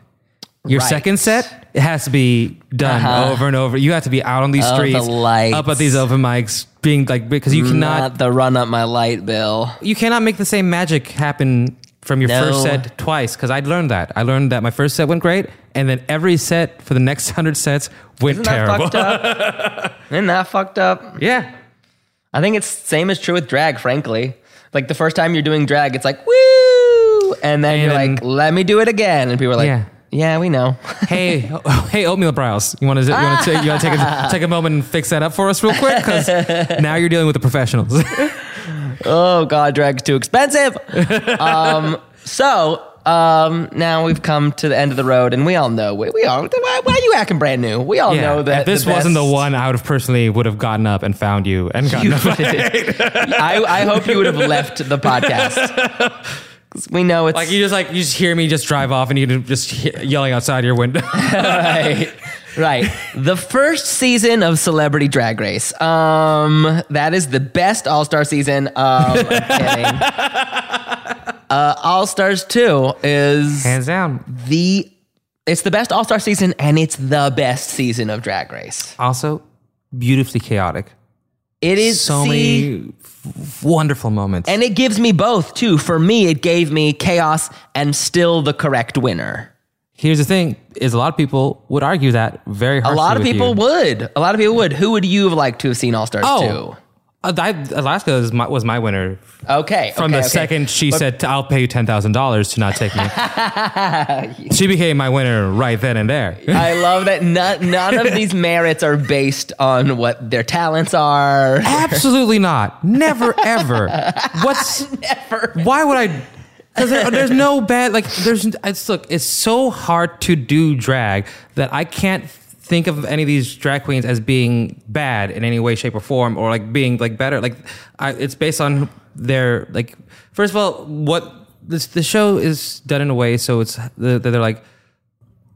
Your Right. second set, it has to be done Uh-huh. over and over. You have to be out on these Oh, streets, lights. up at these open mics, being like, because you cannot, Not the run up my light bill. you cannot make the same magic happen from your No. first set twice. Because I learned that. I learned that my first set went great, and then every set for the next hundred sets went Isn't that terrible. fucked up? Isn't that fucked up? yeah. I think it's same as true with drag. Frankly, like the first time you're doing drag, it's like woo, and then And you're then- like, let me do it again, and people are like, Yeah. Yeah, we know. hey, oh, hey, oatmeal brows. You want to you want to you want to take a, take a moment and fix that up for us real quick because now you're dealing with the professionals. oh god, drag's too expensive. um, so um, now we've come to the end of the road, and we all know we, we all why, why are you acting brand new? We all know that if this the wasn't the one, I would have personally would have gotten up and found you and gotten up. I, I hope you would have left the podcast. 'Cause We know it's Like you just like you just hear me just drive off and you just he- yelling outside your window. right. Right. The first season of Celebrity Drag Race. Um, that is the best All Star season. Um, I'm kidding. Uh, All Stars 2 is Hands down. the it's the best All Star season and it's the best season of Drag Race. Also, beautifully chaotic. It is so see, many f- wonderful moments. and it gives me both too. For me, it gave me chaos and still the correct winner. Here's the thing: is a lot of people would argue that very hard. A lot of people you. would. A lot of people would. Who would you have liked to have seen All Stars Oh, Uh, Alaska is my, was my winner Okay. from okay, the okay. second she said, "I'll pay you ten thousand dollars to not take me." she became my winner right then and there. I love that none, none of these merits are based on what their talents are. Absolutely not. Never ever. What's Never. why would I? Because there, there's no bad like there's it's look it's so hard to do drag that I can't think of any of these drag queens as being bad in any way, shape, or form, or like being like better. Like I, it's based on their like first of all what this the show is done in a way so it's that they're like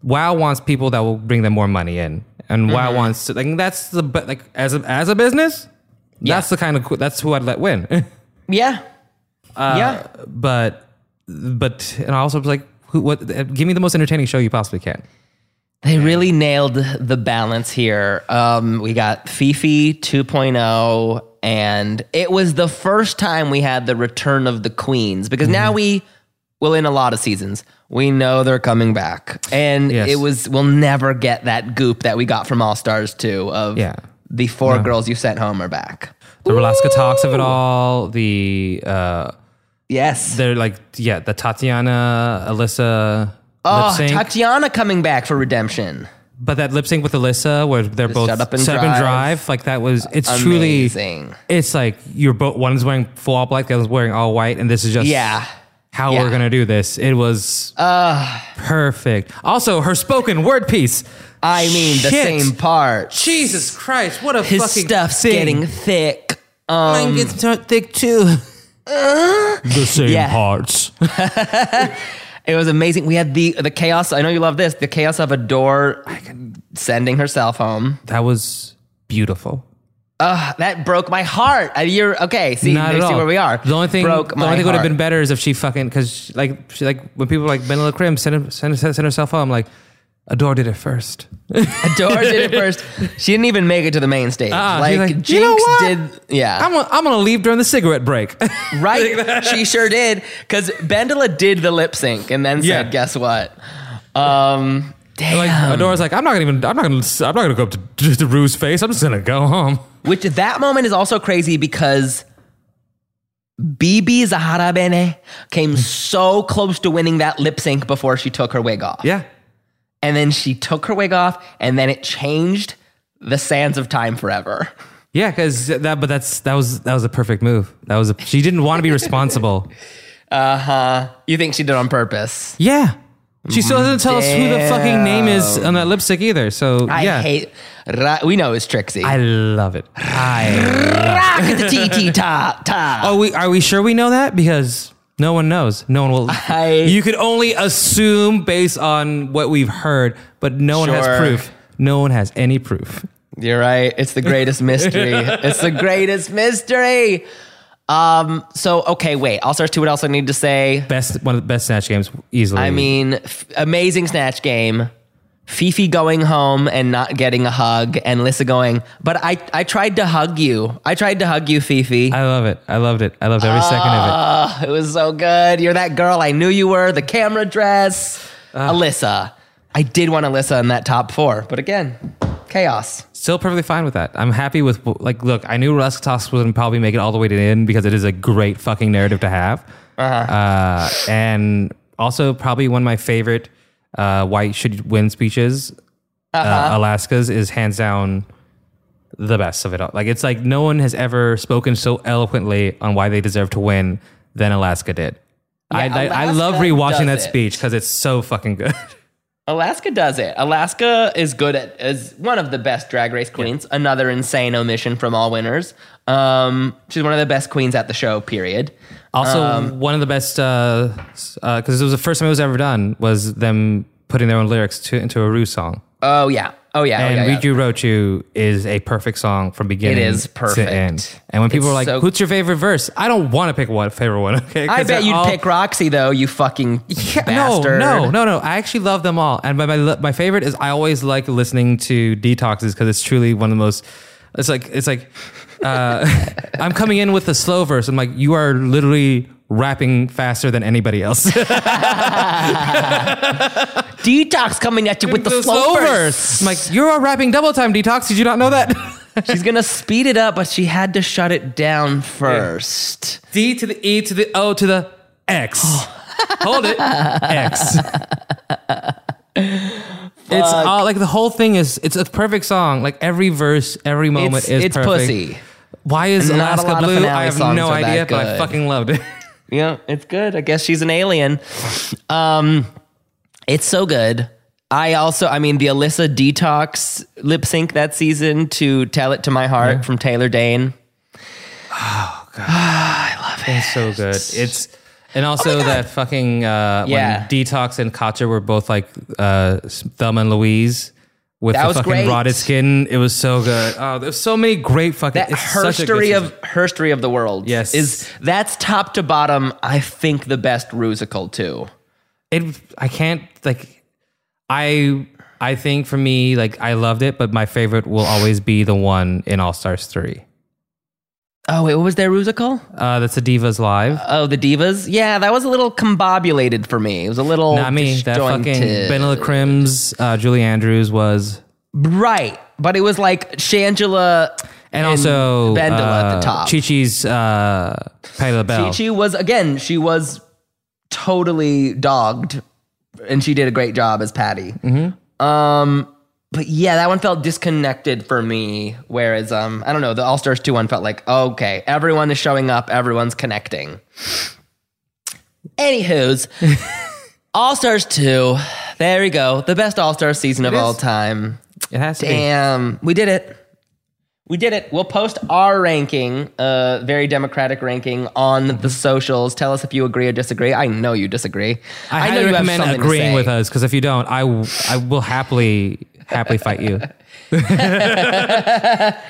WoW wants people that will bring them more money in, and Mm-hmm. WoW wants to like that's the but like as a as a business. That's the kind of that's who I'd let win. Yeah. yeah. but but and I also was like, who, what? Give me the most entertaining show you possibly can. They really nailed the balance here. Um, we got Phi Phi 2.0, and it was the first time we had the return of the queens because Mm-hmm. now we, well, in a lot of seasons, we know they're coming back. And Yes. it was, we'll never get that goop that we got from All Stars 2 of Yeah. the four girls you sent home are back. The Alaska talks of it all. The uh, Yes. they're like yeah, the Tatiana, Alyssa oh, sync. Tatiana coming back for redemption. but that lip sync with Alyssa, where they're both Shut Up and Shut Drive. drive, like that was it's Amazing. truly it's like you're both one's wearing full all black, the other's wearing all white, and this is just Yeah. how Yeah. we're gonna do this. It was perfect. Also, her spoken word piece. I mean, the same part. Jesus Christ, what a His fucking stuff's thing. getting thick. Mine Um, gets so thick too. the same Yeah. parts. It was amazing. We had the the chaos. I know you love this. The chaos of Adore sending herself home. That was beautiful. Ugh, that broke my heart. Uh, You're okay. See, Not at see all. where we are. The only thing, broke the my only thing would have heart. been better is if she fucking because like she like when people like BenDeLaCreme sent, sent, sent, sent herself home like Adore did it first. Adore did it first. She didn't even make it to the main stage. Ah, like, like, Jinx "You know what? did. Yeah, I'm gonna, I'm gonna leave during the cigarette break. right. she sure did because BenDeLa did the lip sync and then Yeah. said, "Guess what? Um, damn." like Adora's like I'm not gonna even I'm not gonna I'm not gonna go up to, to Ru's face. I'm just gonna go home. Which that moment is also crazy because Bebe Zahara Benet came so close to winning that lip sync before she took her wig off. Yeah. And then she took her wig off, and then it changed the sands of time forever. Yeah, because that, but that's that was that was a perfect move. That was a, she didn't want to be responsible. Uh huh. You think she did on purpose? Yeah, she still doesn't tell us who the fucking name is on that lipstick either. So I yeah, hate. Ra- we know it's Trixie. I love it. I rock the TT top top. oh, we are we sure we know that because no one knows. No one will. I- you could only assume based on what we've heard, but no one has proof. No one has any proof. You're right. It's the greatest mystery. it's the greatest mystery. Um. So okay, wait. All Stars to What else I need to say? Best one of the best snatch games easily. I mean, f- amazing snatch game. Phi Phi going home and not getting a hug, and Lissa going. But I, I tried to hug you. I tried to hug you, Phi Phi. I love it. I loved it. I loved every second of it. Oh, it was so good. You're that girl I knew you were. The camera dress, Ah. Alyssa. I did want Alyssa in that top four, but again, chaos. Still perfectly fine with that. I'm happy with like. Look, I knew Rusk Toss wouldn't probably make it all the way to the end because it is a great fucking narrative to have. uh and also probably one of my favorite uh, white should win speeches. uh Alaska's is hands down the best of it all. Like it's like no one has ever spoken so eloquently on why they deserve to win than Alaska did. I, I, I love rewatching that it. speech because it's so fucking good. Alaska does it. Alaska is good at is one of the best drag race queens. Another insane omission from all winners. Um, she's one of the best queens at the show. Period. Also, Um, one of the best because it was the first time it was ever done was them putting their own lyrics to, into a Ru song. Oh yeah. Oh yeah. and oh, yeah, yeah. Read U Wrote U is a perfect song from beginning It is to perfect. end. And when people It's are like, so- "Who's your favorite verse?" I don't want to pick one favorite one. Okay, I bet you'd all- pick Roxxxy though. You fucking Yeah, bastard. No, no, no, no. I actually love them all. And my my, my favorite is I always like listening to Detox's because it's truly one of the most. It's like it's like uh, I'm coming in with the slow verse. I'm like, you are literally rapping faster than anybody else. Detox coming at you with the, slow, verse. I'm like, you're rapping double time detox. Did you not know that? She's gonna speed it up, but she had to shut it down first. D to the E to the O to the X. Hold it. X. It's all like the whole thing is it's a perfect song. Like every verse, every moment It's, is it's perfect. pussy. Why is Alaska blue? I have no idea, but I fucking loved it. Yeah, it's good. I guess she's an alien. Um, it's so good. I also, I mean, the Alyssa Detox lip sync that season to "Tell It to My Heart" from Taylor Dayne. Oh god, I love it. It's so good. It's and also that fucking uh, Oh Yeah. when Detox and Katja were both like uh, Thelma and Louise with That the was fucking great. rotted skin. It was so good. Oh, there's so many great fucking. That it's such a good herstory of herstory of the world. Yes. is that's top to bottom. I think the best rusical too. it i can't like i i think for me like i loved it but my favorite will always be the one in all stars 3 Oh wait, what was their rusical? uh that's the divas live Oh, the divas. Yeah, that was a little combobulated for me. It was a little not me that fucking disjointed. BenDeLaCreme's uh julie andrews was Right, but it was like Shangela and, also BenDeLa at uh, the top. chi-chi's uh Patti LaBelle. Chi Chi was again. She was totally dogged, and she did a great job as Patti. Mm-hmm. Um, but yeah, that one felt disconnected for me. Whereas, um, I don't know, the All Stars two one felt like okay, everyone is showing up, everyone's connecting. Anywho's, All Stars two. There we go, the best All Star season of all time. it has to be Damn, we did it. We did it. We'll post our ranking, uh, very democratic ranking, on the socials. Tell us if you agree or disagree. I know you disagree. i, know highly you have recommend something to agreeing say. with us because if you don't i w- i will happily happily fight you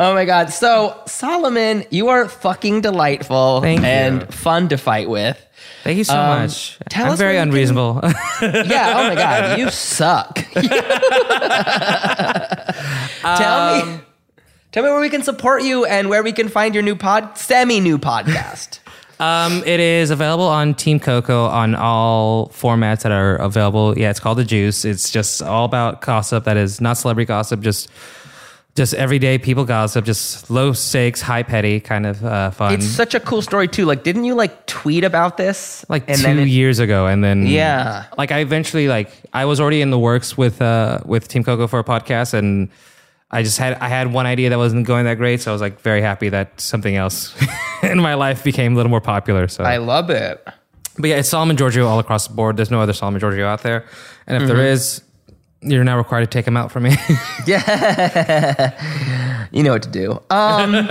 Oh my god! So Solomon, you are fucking delightful Thank you. and fun to fight with. thank you so Um, much tell i'm us very you can- unreasonable Yeah. Oh my god, you suck. tell me, tell me where we can support you and where we can find your new pod, semi new podcast. Um, it is available on Team Coco on all formats that are available. Yeah, it's called The Juice. It's just all about gossip that is not celebrity gossip, just just everyday people gossip, just low stakes, high petty kind of uh, fun. It's such a cool story too. Like, didn't you like tweet about this? like and two it- years ago, and then Yeah. like I eventually like I was already in the works with uh with Team Coco for a podcast, and I just had I had one idea that wasn't going that great, so I was like very happy that something else in my life became a little more popular. So I love it. But yeah, it's Solomon Georgio all across the board. There's no other Solomon Georgio out there. And if there Mm-hmm. is, you're now required to take him out for me. Yeah, you know what to do. Um,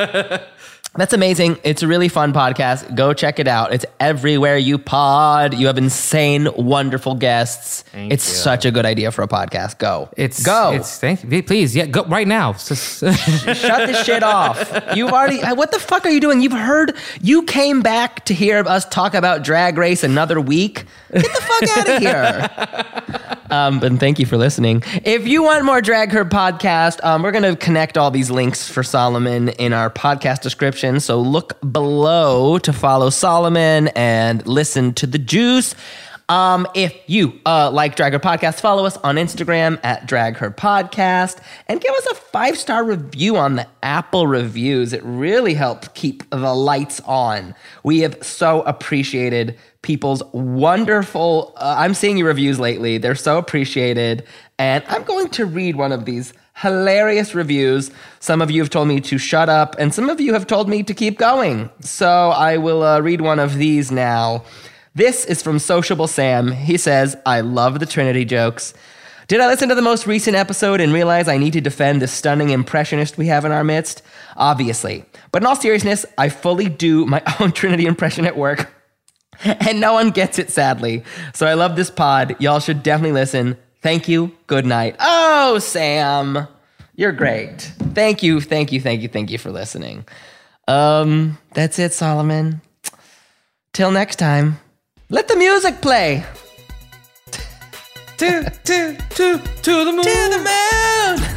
that's amazing. It's a really fun podcast. Go check it out. It's everywhere you pod. You have insane, wonderful guests. it's such a good idea for a podcast. Go. It's go. It's thank you. Please, yeah, go right now. Shut this shit off. You've already. Uh, what the fuck are you doing? You've heard. You came back to hear us talk about Drag Race another week. Get the fuck out of here. Um, but thank you for listening. If you want more Drag Her podcast, um, we're going to connect all these links for Solomon in our podcast description. So look below to follow Solomon and listen to the juice. Um, if you uh, like Drag Her Podcast, follow us on Instagram at Drag Her Podcast and give us a five star review on the Apple reviews. It really helps keep the lights on. We have so appreciated people's wonderful. Uh, I'm seeing your reviews lately, they're so appreciated. And I'm going to read one of these hilarious reviews. Some of you have told me to shut up, and some of you have told me to keep going. So I will uh, read one of these now. This is from Sociable Sam. He says, I love the Trinity jokes. Did I listen to the most recent episode and realize I need to defend the stunning impressionist we have in our midst? Obviously. But in all seriousness, I fully do my own Trinity impression at work. And no one gets it, sadly. So I love this pod. Y'all should definitely listen. Thank you. Good night. Oh, Sam. You're great. Thank you, thank you, thank you, thank you for listening. Um, that's it, Solomon. Till next time. Let the music play. to, to, to, to the moon. To the